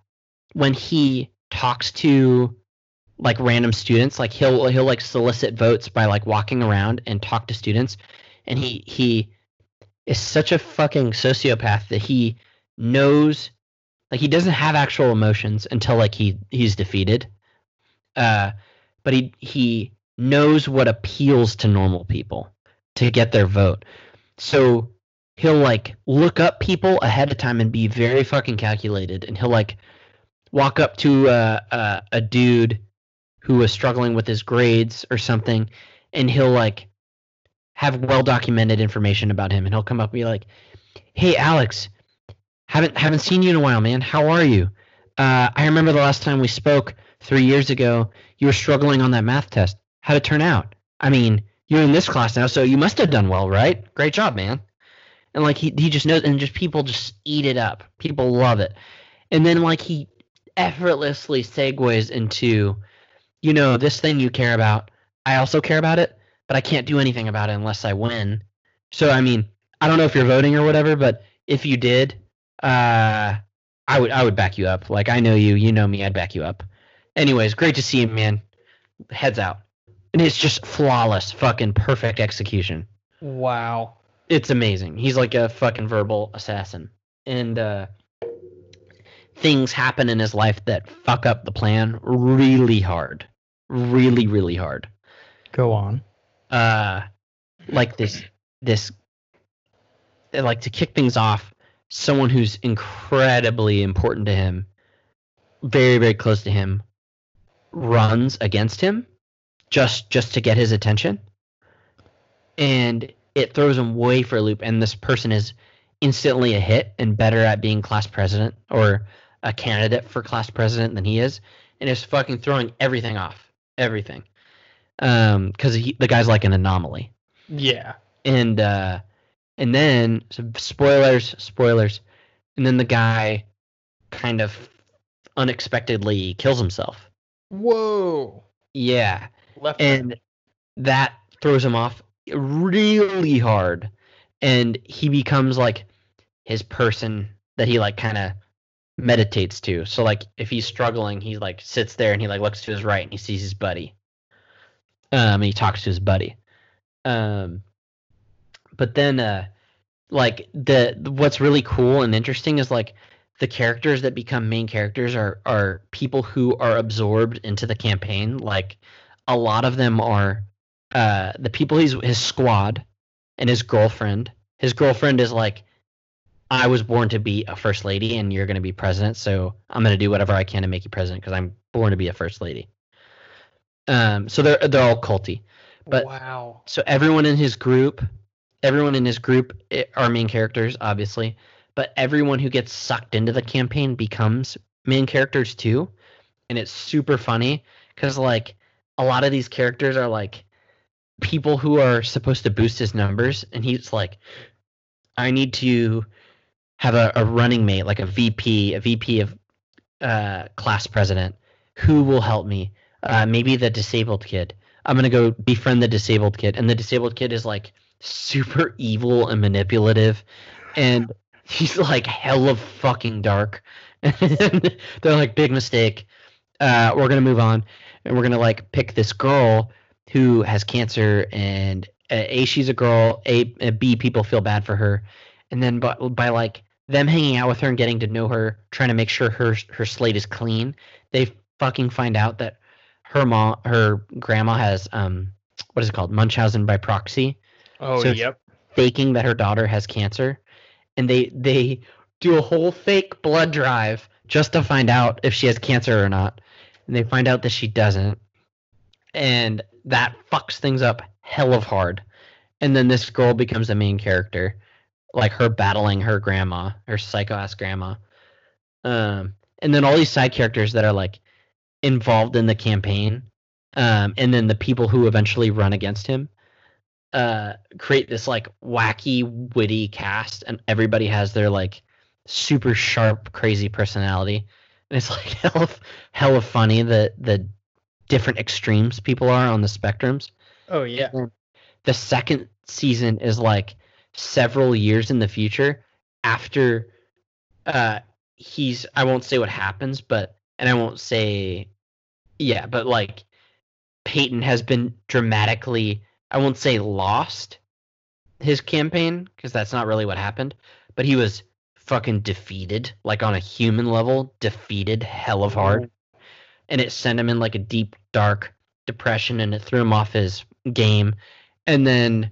when he talks to like random students like he'll he'll like solicit votes by like walking around and talk to students and he he is such a fucking sociopath that he knows like he doesn't have actual emotions until like he he's defeated uh but he he knows what appeals to normal people to get their vote. So he'll like look up people ahead of time and be very fucking calculated. And he'll like walk up to uh, uh, a dude who was struggling with his grades or something and he'll like have well documented information about him. And he'll come up and be like hey alex haven't haven't seen you in a while man. How are you? Uh, i remember the last time we spoke three years ago you were struggling on that math test. How'd it turn out? I mean you're in this class now so you must have done well right? Great job man. And like he, he just knows and just people just eat it up. People love it. And then like he effortlessly segues into you know this thing you care about. I also care about it but i can't do anything about it unless i win. So i mean i don't know if you're voting or whatever but if you did uh i would i would back you up. Like i know you you know me i'd back you up. Anyways great to see you, man. Heads out and it's just flawless fucking perfect execution Wow. it's amazing. He's like a fucking verbal assassin. And uh things happen in his life that fuck up the plan really hard. Really, really hard. Go on. Uh like this this like to kick things off, someone who's incredibly important to him, very, very close to him, runs against him just just to get his attention and it throws him way for a loop and this person is instantly a hit and better at being class president or a candidate for class president than he is and is fucking throwing everything off everything. Um, because the guy's like an anomaly. Yeah. And uh, and then so spoilers, spoilers, and then the guy kind of unexpectedly kills himself. Whoa. Yeah, Left. and that throws him off really hard, and he becomes like his person that he like kind of meditates to. So like if he's struggling, he like sits there and he like looks to his right and he sees his buddy. Um, and he talks to his buddy. Um, but then uh, like the what's really cool and interesting is like the characters that become main characters are are people who are absorbed into the campaign. Like a lot of them are uh the people he's his squad and his girlfriend. His girlfriend is like I was born to be a first lady and you're going to be president, so I'm going to do whatever I can to make you president because I'm born to be a first lady. Um, so they're they're all culty. but- wow. So everyone in his group, everyone in his group are main characters, obviously, but everyone who gets sucked into the campaign becomes main characters too, and it's super funny because like a lot of these characters are like people who are supposed to boost his numbers, and he's like, I need to have a, a running mate, like a VP, a VP of uh, class president, who will help me. Uh, maybe the disabled kid. I'm gonna go befriend the disabled kid, and the disabled kid is like super evil and manipulative, and he's like hella fucking dark. And they're like, big mistake. Uh, we're gonna move on, and we're gonna like pick this girl who has cancer, and uh, a she's a girl, a, a b people feel bad for her, and then by, by like them hanging out with her and getting to know her, trying to make sure her her slate is clean, they fucking find out that her mom, her grandma has um, what is it called, Munchausen by proxy, Oh, So yep. faking that her daughter has cancer, and they they do a whole fake blood drive just to find out if she has cancer or not, and they find out that she doesn't, and that fucks things up hell of hard, and then this girl becomes the main character, like her battling her grandma, her psycho ass grandma, um, and then all these side characters that are like involved in the campaign, um, and then the people who eventually run against him uh create this like wacky witty cast and everybody has their like super sharp crazy personality it's like hell of, hell of funny the the different extremes people are on the spectrums Oh, yeah. the second season is like several years in the future after uh he's I won't say what happens but and I won't say yeah but like Peyton has been dramatically I won't say lost his campaign because that's not really what happened but he was fucking defeated like on a human level defeated hell of hard. Mm-hmm. And it sent him in like a deep dark depression and it threw him off his game. And then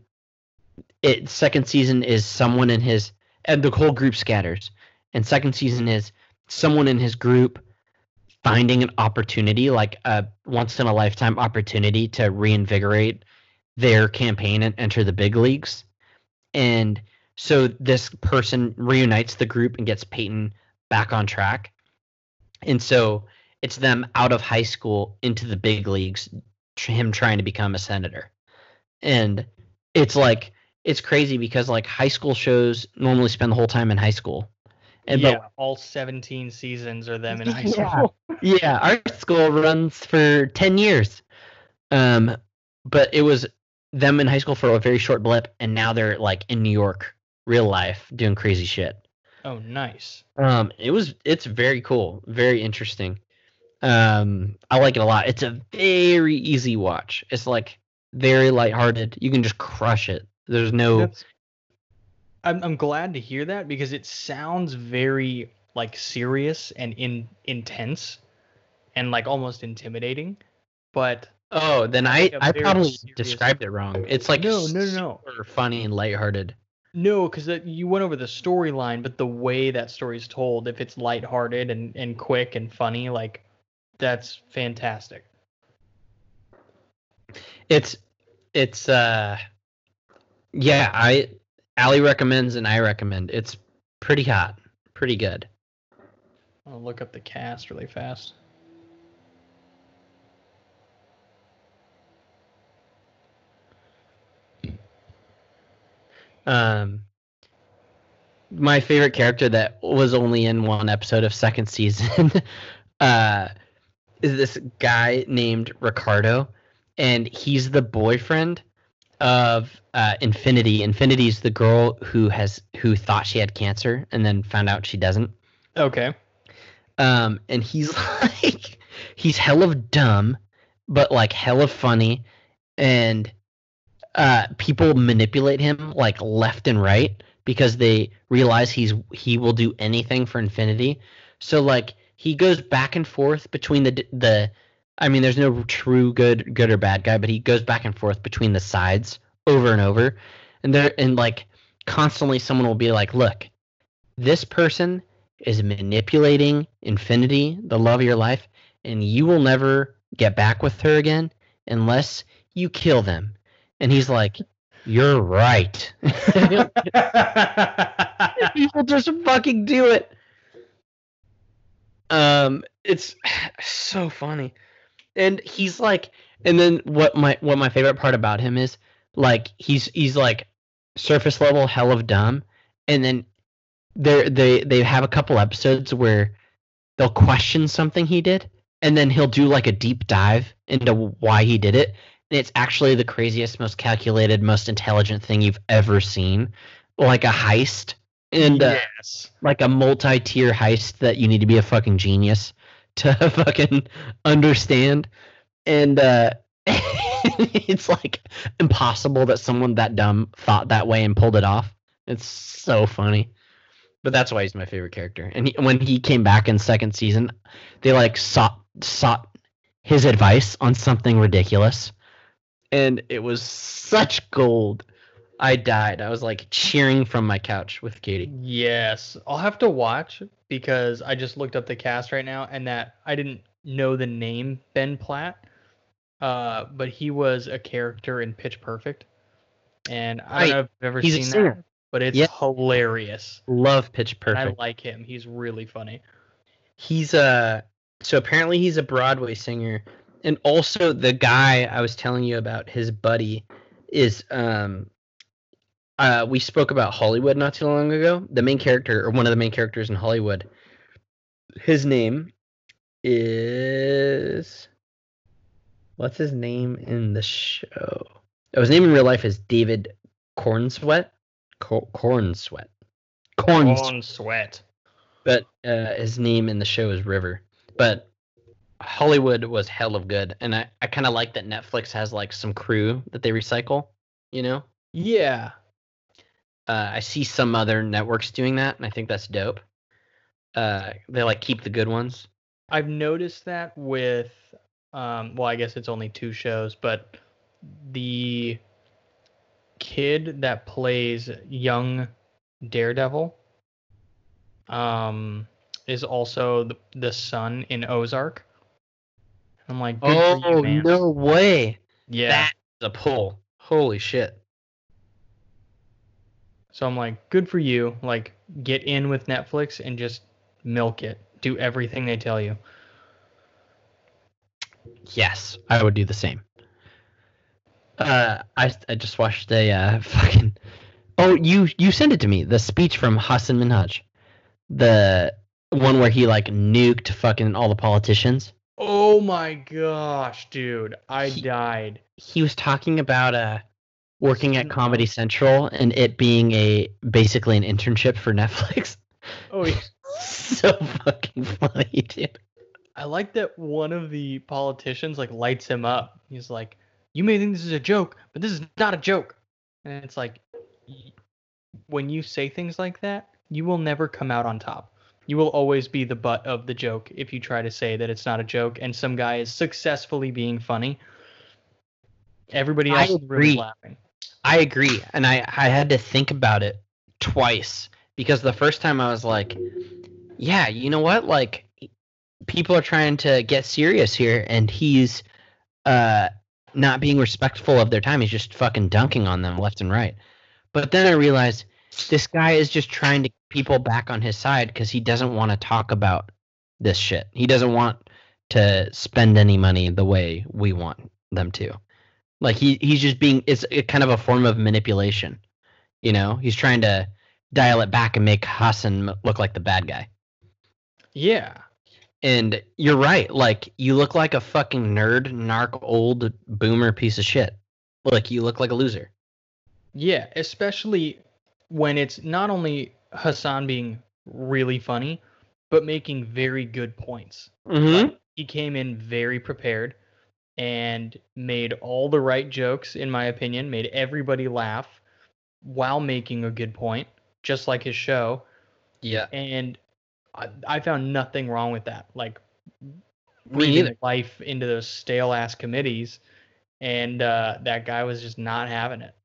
it second season is someone in his and the whole group scatters. And second season is someone in his group finding an opportunity like a once in a lifetime opportunity to reinvigorate their campaign and enter the big leagues. And so this person reunites the group and gets Peyton back on track. And so it's them out of high school into the big leagues him trying to become a senator. And it's like it's crazy because like high school shows normally spend the whole time in high school. And yeah, all 17 seasons are them in high school. but, yeah our school runs for 10 years. Um but it was them in high school for a very short blip and now they're like in new york real life doing crazy shit Oh, nice. um, it was it's very cool, very interesting. Um, I like it a lot. It's a very easy watch. It's like very lighthearted. You can just crush it. There's no That's, I'm, I'm glad to hear that because it sounds very like serious and in intense and like almost intimidating. But oh, then I like I probably described it wrong. It's like No, no, no, no. super funny and lighthearted. No, because you went over the storyline, but the way that story's told, if it's lighthearted and, and quick and funny, like that's fantastic. It's it's uh yeah, I Allie recommends and I recommend. It's pretty hot, pretty good. I'll look up the cast really fast. Um, my favorite character that was only in one episode of second season uh, is this guy named Ricardo, and he's the boyfriend of uh, Infinity. Infinity's the girl who has who thought she had cancer and then found out she doesn't. Okay. Um, and he's like, he's hell of dumb, but like hella funny, and uh, people manipulate him like left and right because they realize he's he will do anything for Infinity. So like he goes back and forth between the the. I mean, there's no true good good or bad guy, but he goes back and forth between the sides over and over, and there and like constantly someone will be like, look, this person is manipulating Infinity, the love of your life, and you will never get back with her again unless you kill them. And he's like, You're right. People just fucking do it. Um, it's so funny. And he's like and then what my what my favorite part about him is like he's he's like surface level hell of dumb and then they they they have a couple episodes where they'll question something he did and then he'll do like a deep dive into why he did it it's actually the craziest most calculated most intelligent thing you've ever seen. Like a heist and uh, yes. like a multi-tier heist that you need to be a fucking genius to fucking understand. And uh it's like impossible that someone that dumb thought that way and pulled it off. It's so funny. But that's why he's my favorite character. And he, when he came back in second season, they like sought sought his advice on something ridiculous, and it was such gold. I died. I was like cheering from my couch with Katie. Yes, I'll have to watch because I just looked up the cast right now, and that I didn't know the name Ben Platt, uh, but he was a character in Pitch Perfect, and I don't know if you've ever He's seen that, but it's Yeah. hilarious. Love Pitch Perfect. I like him. He's really funny. He's a so apparently he's a Broadway singer, and also the guy I was telling you about, his buddy, is um. Uh, we spoke about Hollywood not too long ago. The main character, or one of the main characters in Hollywood, his name is what's his name in the show? Oh, his name in real life is David Corenswet. Cor- Corenswet. Corns Corn sweat. but uh, his name in the show is River. But Hollywood was hell of good, and I, I kind of like that Netflix has like some crew that they recycle. You know, Yeah. uh, I see some other networks doing that, and I think that's dope. Uh, they like keep the good ones. I've noticed that with um well I guess it's only two shows, but the kid that plays young Daredevil um is also the, the son in Ozark. I'm like, good for you, oh man. no way! yeah. That's a pull. Holy shit! So I'm like, good for you. Like, get in with Netflix and just milk it. Do everything they tell you. Yes, I would do the same. Uh, I I just watched a uh, fucking. Oh, you you sent it to me. The speech from Hasan Minhaj, the one where he like nuked fucking all the politicians. Oh my gosh, dude. I He- died. He was talking about uh working at Comedy Central and it being a basically an internship for Netflix. Oh, yeah. so fucking funny, dude. I like that one of the politicians like lights him up. He's like, "You may think this is a joke, but this is not a joke." And it's like, when you say things like that, you will never come out on top. You will always be the butt of the joke if you try to say that it's not a joke and some guy is successfully being funny. Everybody I else is really agree. laughing. I agree, and I I had to think about it twice because the first time I was like, yeah, you know what? Like people are trying to get serious here and he's uh not being respectful of their time. He's just fucking dunking on them left and right. But then I realized this guy is just trying to get people back on his side cuz he doesn't want to talk about this shit. He doesn't want to spend any money the way we want them to. Like he he's just being it's a, kind of a form of manipulation. You know, he's trying to dial it back and make Hasan look like the bad guy. Yeah. And you're right. Like you look like a fucking nerd, narc, old boomer piece of shit. Like you look like a loser. Yeah, especially when it's not only Hasan being really funny, but making very good points. Mm-hmm. Like, he came in very prepared and made all the right jokes, in my opinion, made everybody laugh while making a good point, just like his show. Yeah. And I, I found nothing wrong with that. Like breathing life into those stale ass committees, and uh, that guy was just not having it.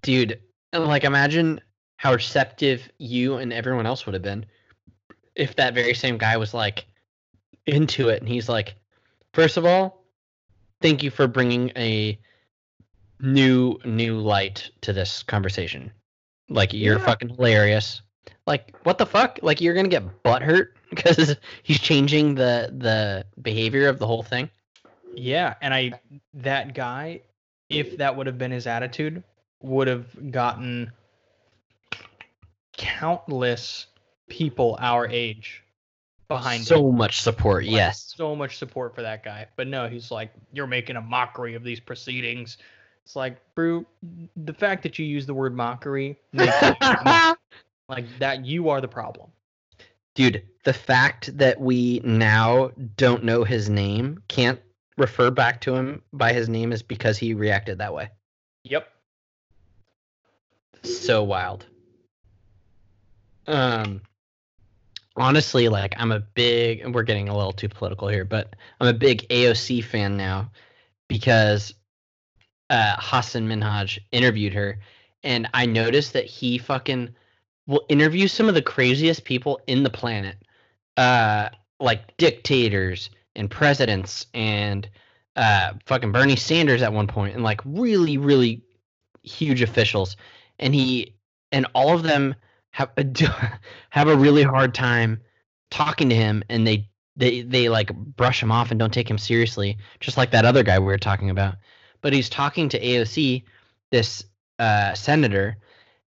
Dude, and like imagine how receptive you and everyone else would have been if that very same guy was like into it and he's like, first of all, thank you for bringing a new new light to this conversation. Like you're Yeah. fucking hilarious. Like what the fuck? Like you're gonna get butt hurt because he's changing the the behavior of the whole thing. Yeah, and I that guy, if that would have been his attitude, would have gotten countless people our age behind him. so much support. Like, yes. so much support for that guy. But no, he's like, you're making a mockery of these proceedings. It's like, bro, the fact that you use the word mockery, makes it mock- like that, you are the problem. Dude, the fact that we now don't know his name, can't refer back to him by his name is because he reacted that way. Yep. So wild. Um honestly, like I'm a big we're getting a little too political here, but I'm a big AOC fan now because uh Hasan Minhaj interviewed her and I noticed that he fucking will interview some of the craziest people in the planet. Uh like dictators and presidents and uh fucking Bernie Sanders at one point and like really really huge officials and he and all of them have have a really hard time talking to him and they they they like brush him off and don't take him seriously just like that other guy we were talking about. But he's talking to AOC this uh senator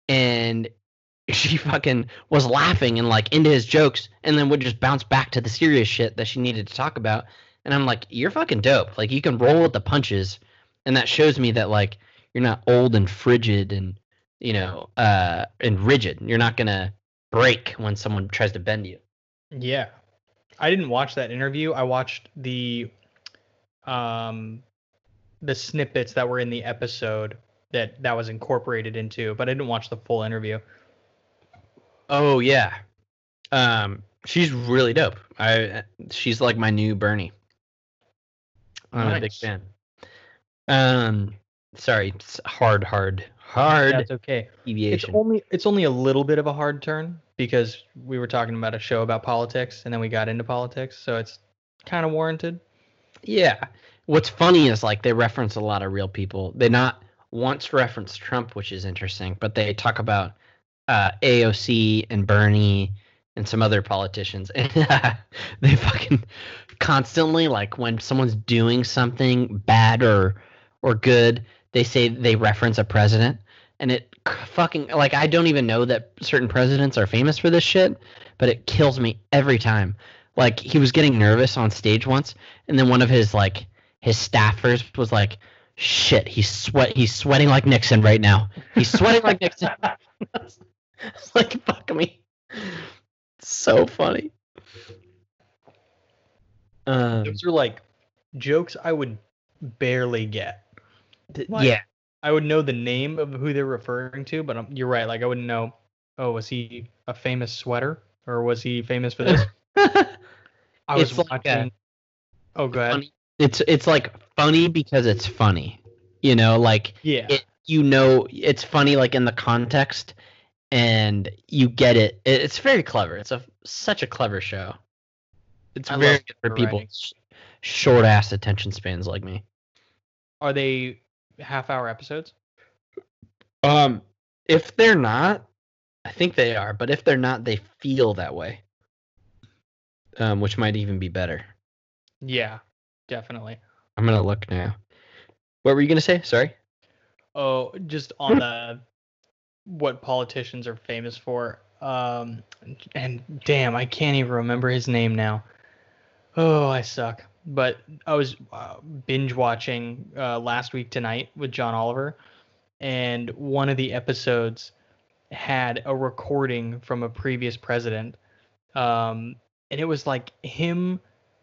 and she fucking was laughing and like into his jokes and then would just bounce back to the serious shit that she needed to talk about. And I'm like you're fucking dope. Like you can roll with the punches. And that shows me that like you're not old and frigid and you know uh and rigid you're not gonna break when someone tries to bend you Yeah. I didn't watch that interview. I watched the um the snippets that were in the episode that that was incorporated into, but I didn't watch the full interview. oh yeah um she's really dope i she's like my new bernie i'm a big Nice. fan um sorry it's hard hard hard That's okay. It's only it's only a little bit of a hard turn because we were talking about a show about politics and then we got into politics, so it's kind of warranted. Yeah. What's funny is like they reference a lot of real people. They not once reference Trump, which is interesting, but they talk about uh, AOC and Bernie and some other politicians, and they fucking constantly like when someone's doing something bad or or good, they say they reference a president, and it fucking like I don't even know that certain presidents are famous for this shit, but it kills me every time. Like he was getting nervous on stage once, and then one of his like his staffers was like, "Shit, he's sweat. He's sweating like Nixon right now. He's sweating like Nixon." Like fuck me. So funny. Um, Those are like jokes I would barely get. Th- Like, yeah, I would know the name of who they're referring to, but um, you're right. Like I wouldn't know. Oh, was he a famous sweater, or was he famous for this? I was It's like a- watching. oh, go ahead. funny. It's it's like funny because it's funny. You know, like Yeah, it, you know it's funny like in the context and you get it. It- It's very clever. It's a such a clever show. It's I very good for people writing. short ass attention spans like me. are they half hour episodes? Um if they're not, I think they are, but if they're not, they feel that way. Um which might even be better. Yeah, definitely. I'm going to look now. What were you going to say? Sorry. Oh, just on the what politicians are famous for. Um, and damn, I can't even remember his name now. Oh, I suck. But I was uh, binge watching uh, last week tonight with John Oliver, and one of the episodes had a recording from a previous president, um, and it was like him.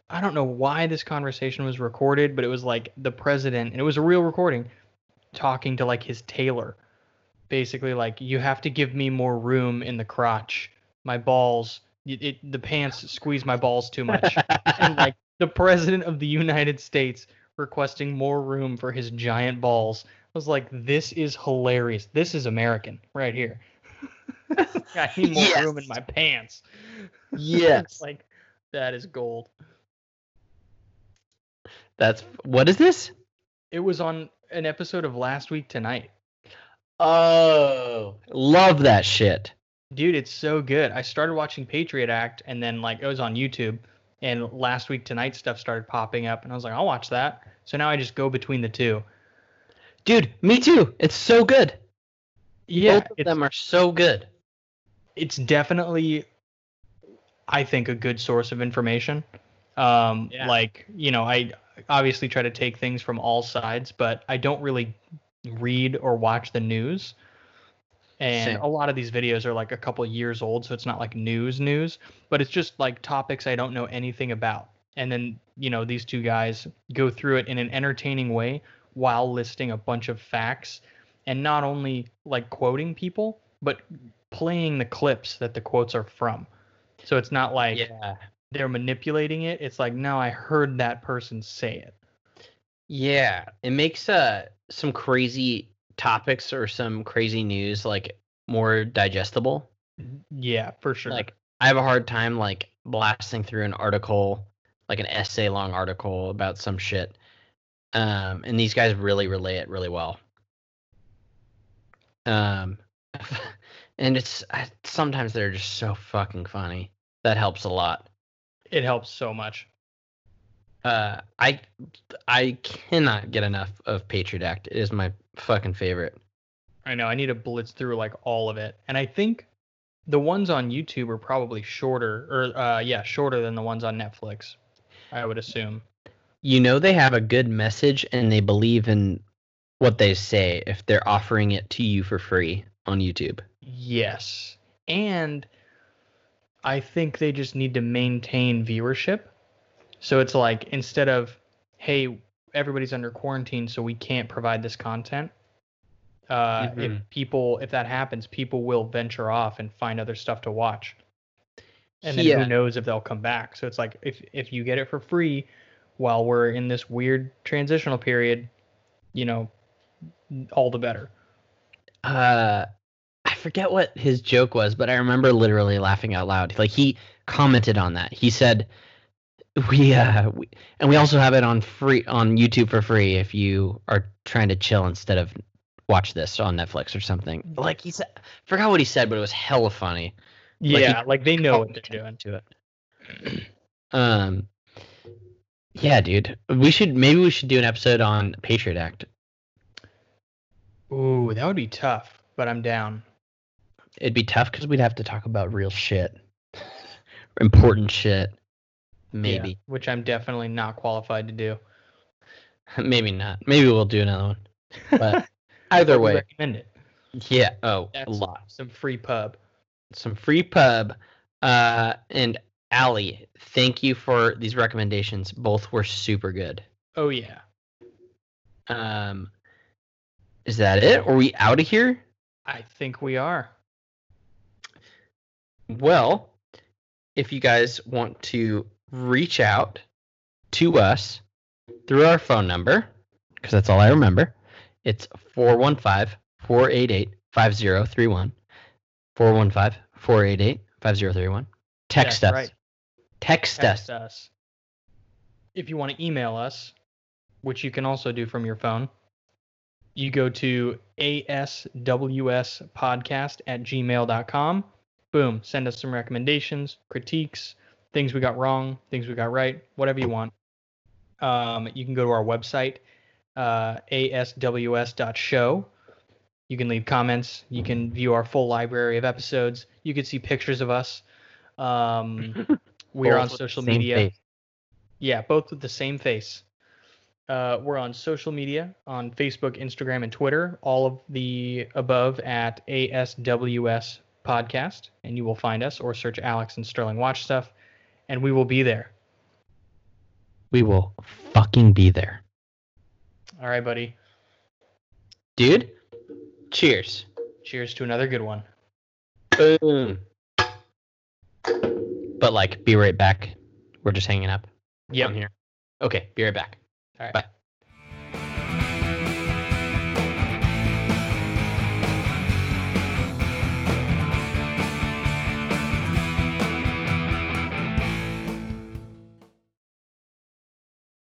I don't know why this conversation was recorded, but it was like the president, and it was a real recording, talking to like his tailor, basically like you have to give me more room in the crotch. My balls, it, it the pants squeeze my balls too much, and like the president of the United States requesting more room for his giant balls. I was like, this is hilarious. This is American right here. I need more Yes. room in my pants. Yes. Like that is gold. That's what is this? It was on an episode of last week tonight. Oh, love that shit. Dude, it's so good. I started watching Patriot Act and then like it was on YouTube and last week tonight stuff started popping up and I was like, I'll watch that. So now I just go between the two. Dude, me too. It's so good. Yeah, Both of them are so good. it's definitely I think a good source of information. Um Yeah. like, you know, I obviously try to take things from all sides, but I don't really read or watch the news. And Same. a lot of these videos are like a couple years old, so it's not like news news, but it's just like topics I don't know anything about. And then, you know, these two guys go through it in an entertaining way while listing a bunch of facts and not only like quoting people, but playing the clips that the quotes are from. So it's not like Yeah. they're manipulating it. It's like, no, I heard that person say it. Yeah. It makes uh some crazy topics or some crazy news like more digestible. Yeah, for sure. Like I have a hard time like blasting through an article, like an essay long article about some shit. Um, and these guys really relay it really well. Um, and it's I, sometimes they're just so fucking funny. That helps a lot. it helps so much. Uh, I I cannot get enough of Patriot Act. It is my fucking favorite. I know. I need to blitz through like all of it. And I think the ones on YouTube are probably shorter or uh yeah, shorter than the ones on Netflix. I would assume. You know they have a good message and they believe in what they say if they're offering it to you for free on YouTube. Yes. And I think they just need to maintain viewership. So it's like instead of, hey, everybody's under quarantine, so we can't provide this content. Uh, If Mhm. people, if that happens, people will venture off and find other stuff to watch. And then Yeah. who knows if they'll come back. So it's like if if you get it for free while we're in this weird transitional period, you know, all the better. uh I forget what his joke was, but I remember literally laughing out loud. Like he commented on that. He said we uh we, and we also have it on free on YouTube for free if you are trying to chill instead of watch this on Netflix or something. Like he said forgot what he said, but it was hella funny. Like, he Yeah, like they know what they're doing. to it. um yeah, dude. We should maybe we should do an episode on Patriot Act. Ooh, that would be tough, but I'm down. It'd be tough because we'd have to talk about real shit, important shit. Yeah, Maybe, which I'm definitely not qualified to do. maybe not. Maybe we'll do another one. But either way, recommend it. yeah. Oh, a lot. Some free pub. Some free pub. Uh, and Allie, thank you for these recommendations. Both were super good. Oh yeah. Um, is that it? Are we out of here? I think we are. Well, if you guys want to reach out to us through our phone number, because that's all I remember, it's 415 488 5031. 415 488 5031. Text That's us. right. Text, Text us. us. If you want to email us, which you can also do from your phone, you go to aswspodcast at gmail.com. Boom. Send us some recommendations, critiques, things we got wrong, things we got right, whatever you want. Um, you can go to our website, uh, asws.show. You can leave comments. You can view our full library of episodes. You can see pictures of us. Um, we are on social media. face. Yeah, both with the same face. Uh, we're on social media on Facebook, Instagram, and Twitter. All of the above at ASWS Podcast, and you will find us or search Alex and Sterling Watch Stuff, and we will be there. We will fucking be there. All right, buddy. Dude, cheers. Cheers to another good one. Boom. But like, be right back. We're just hanging up on here. Okay, be right back. All right. Bye.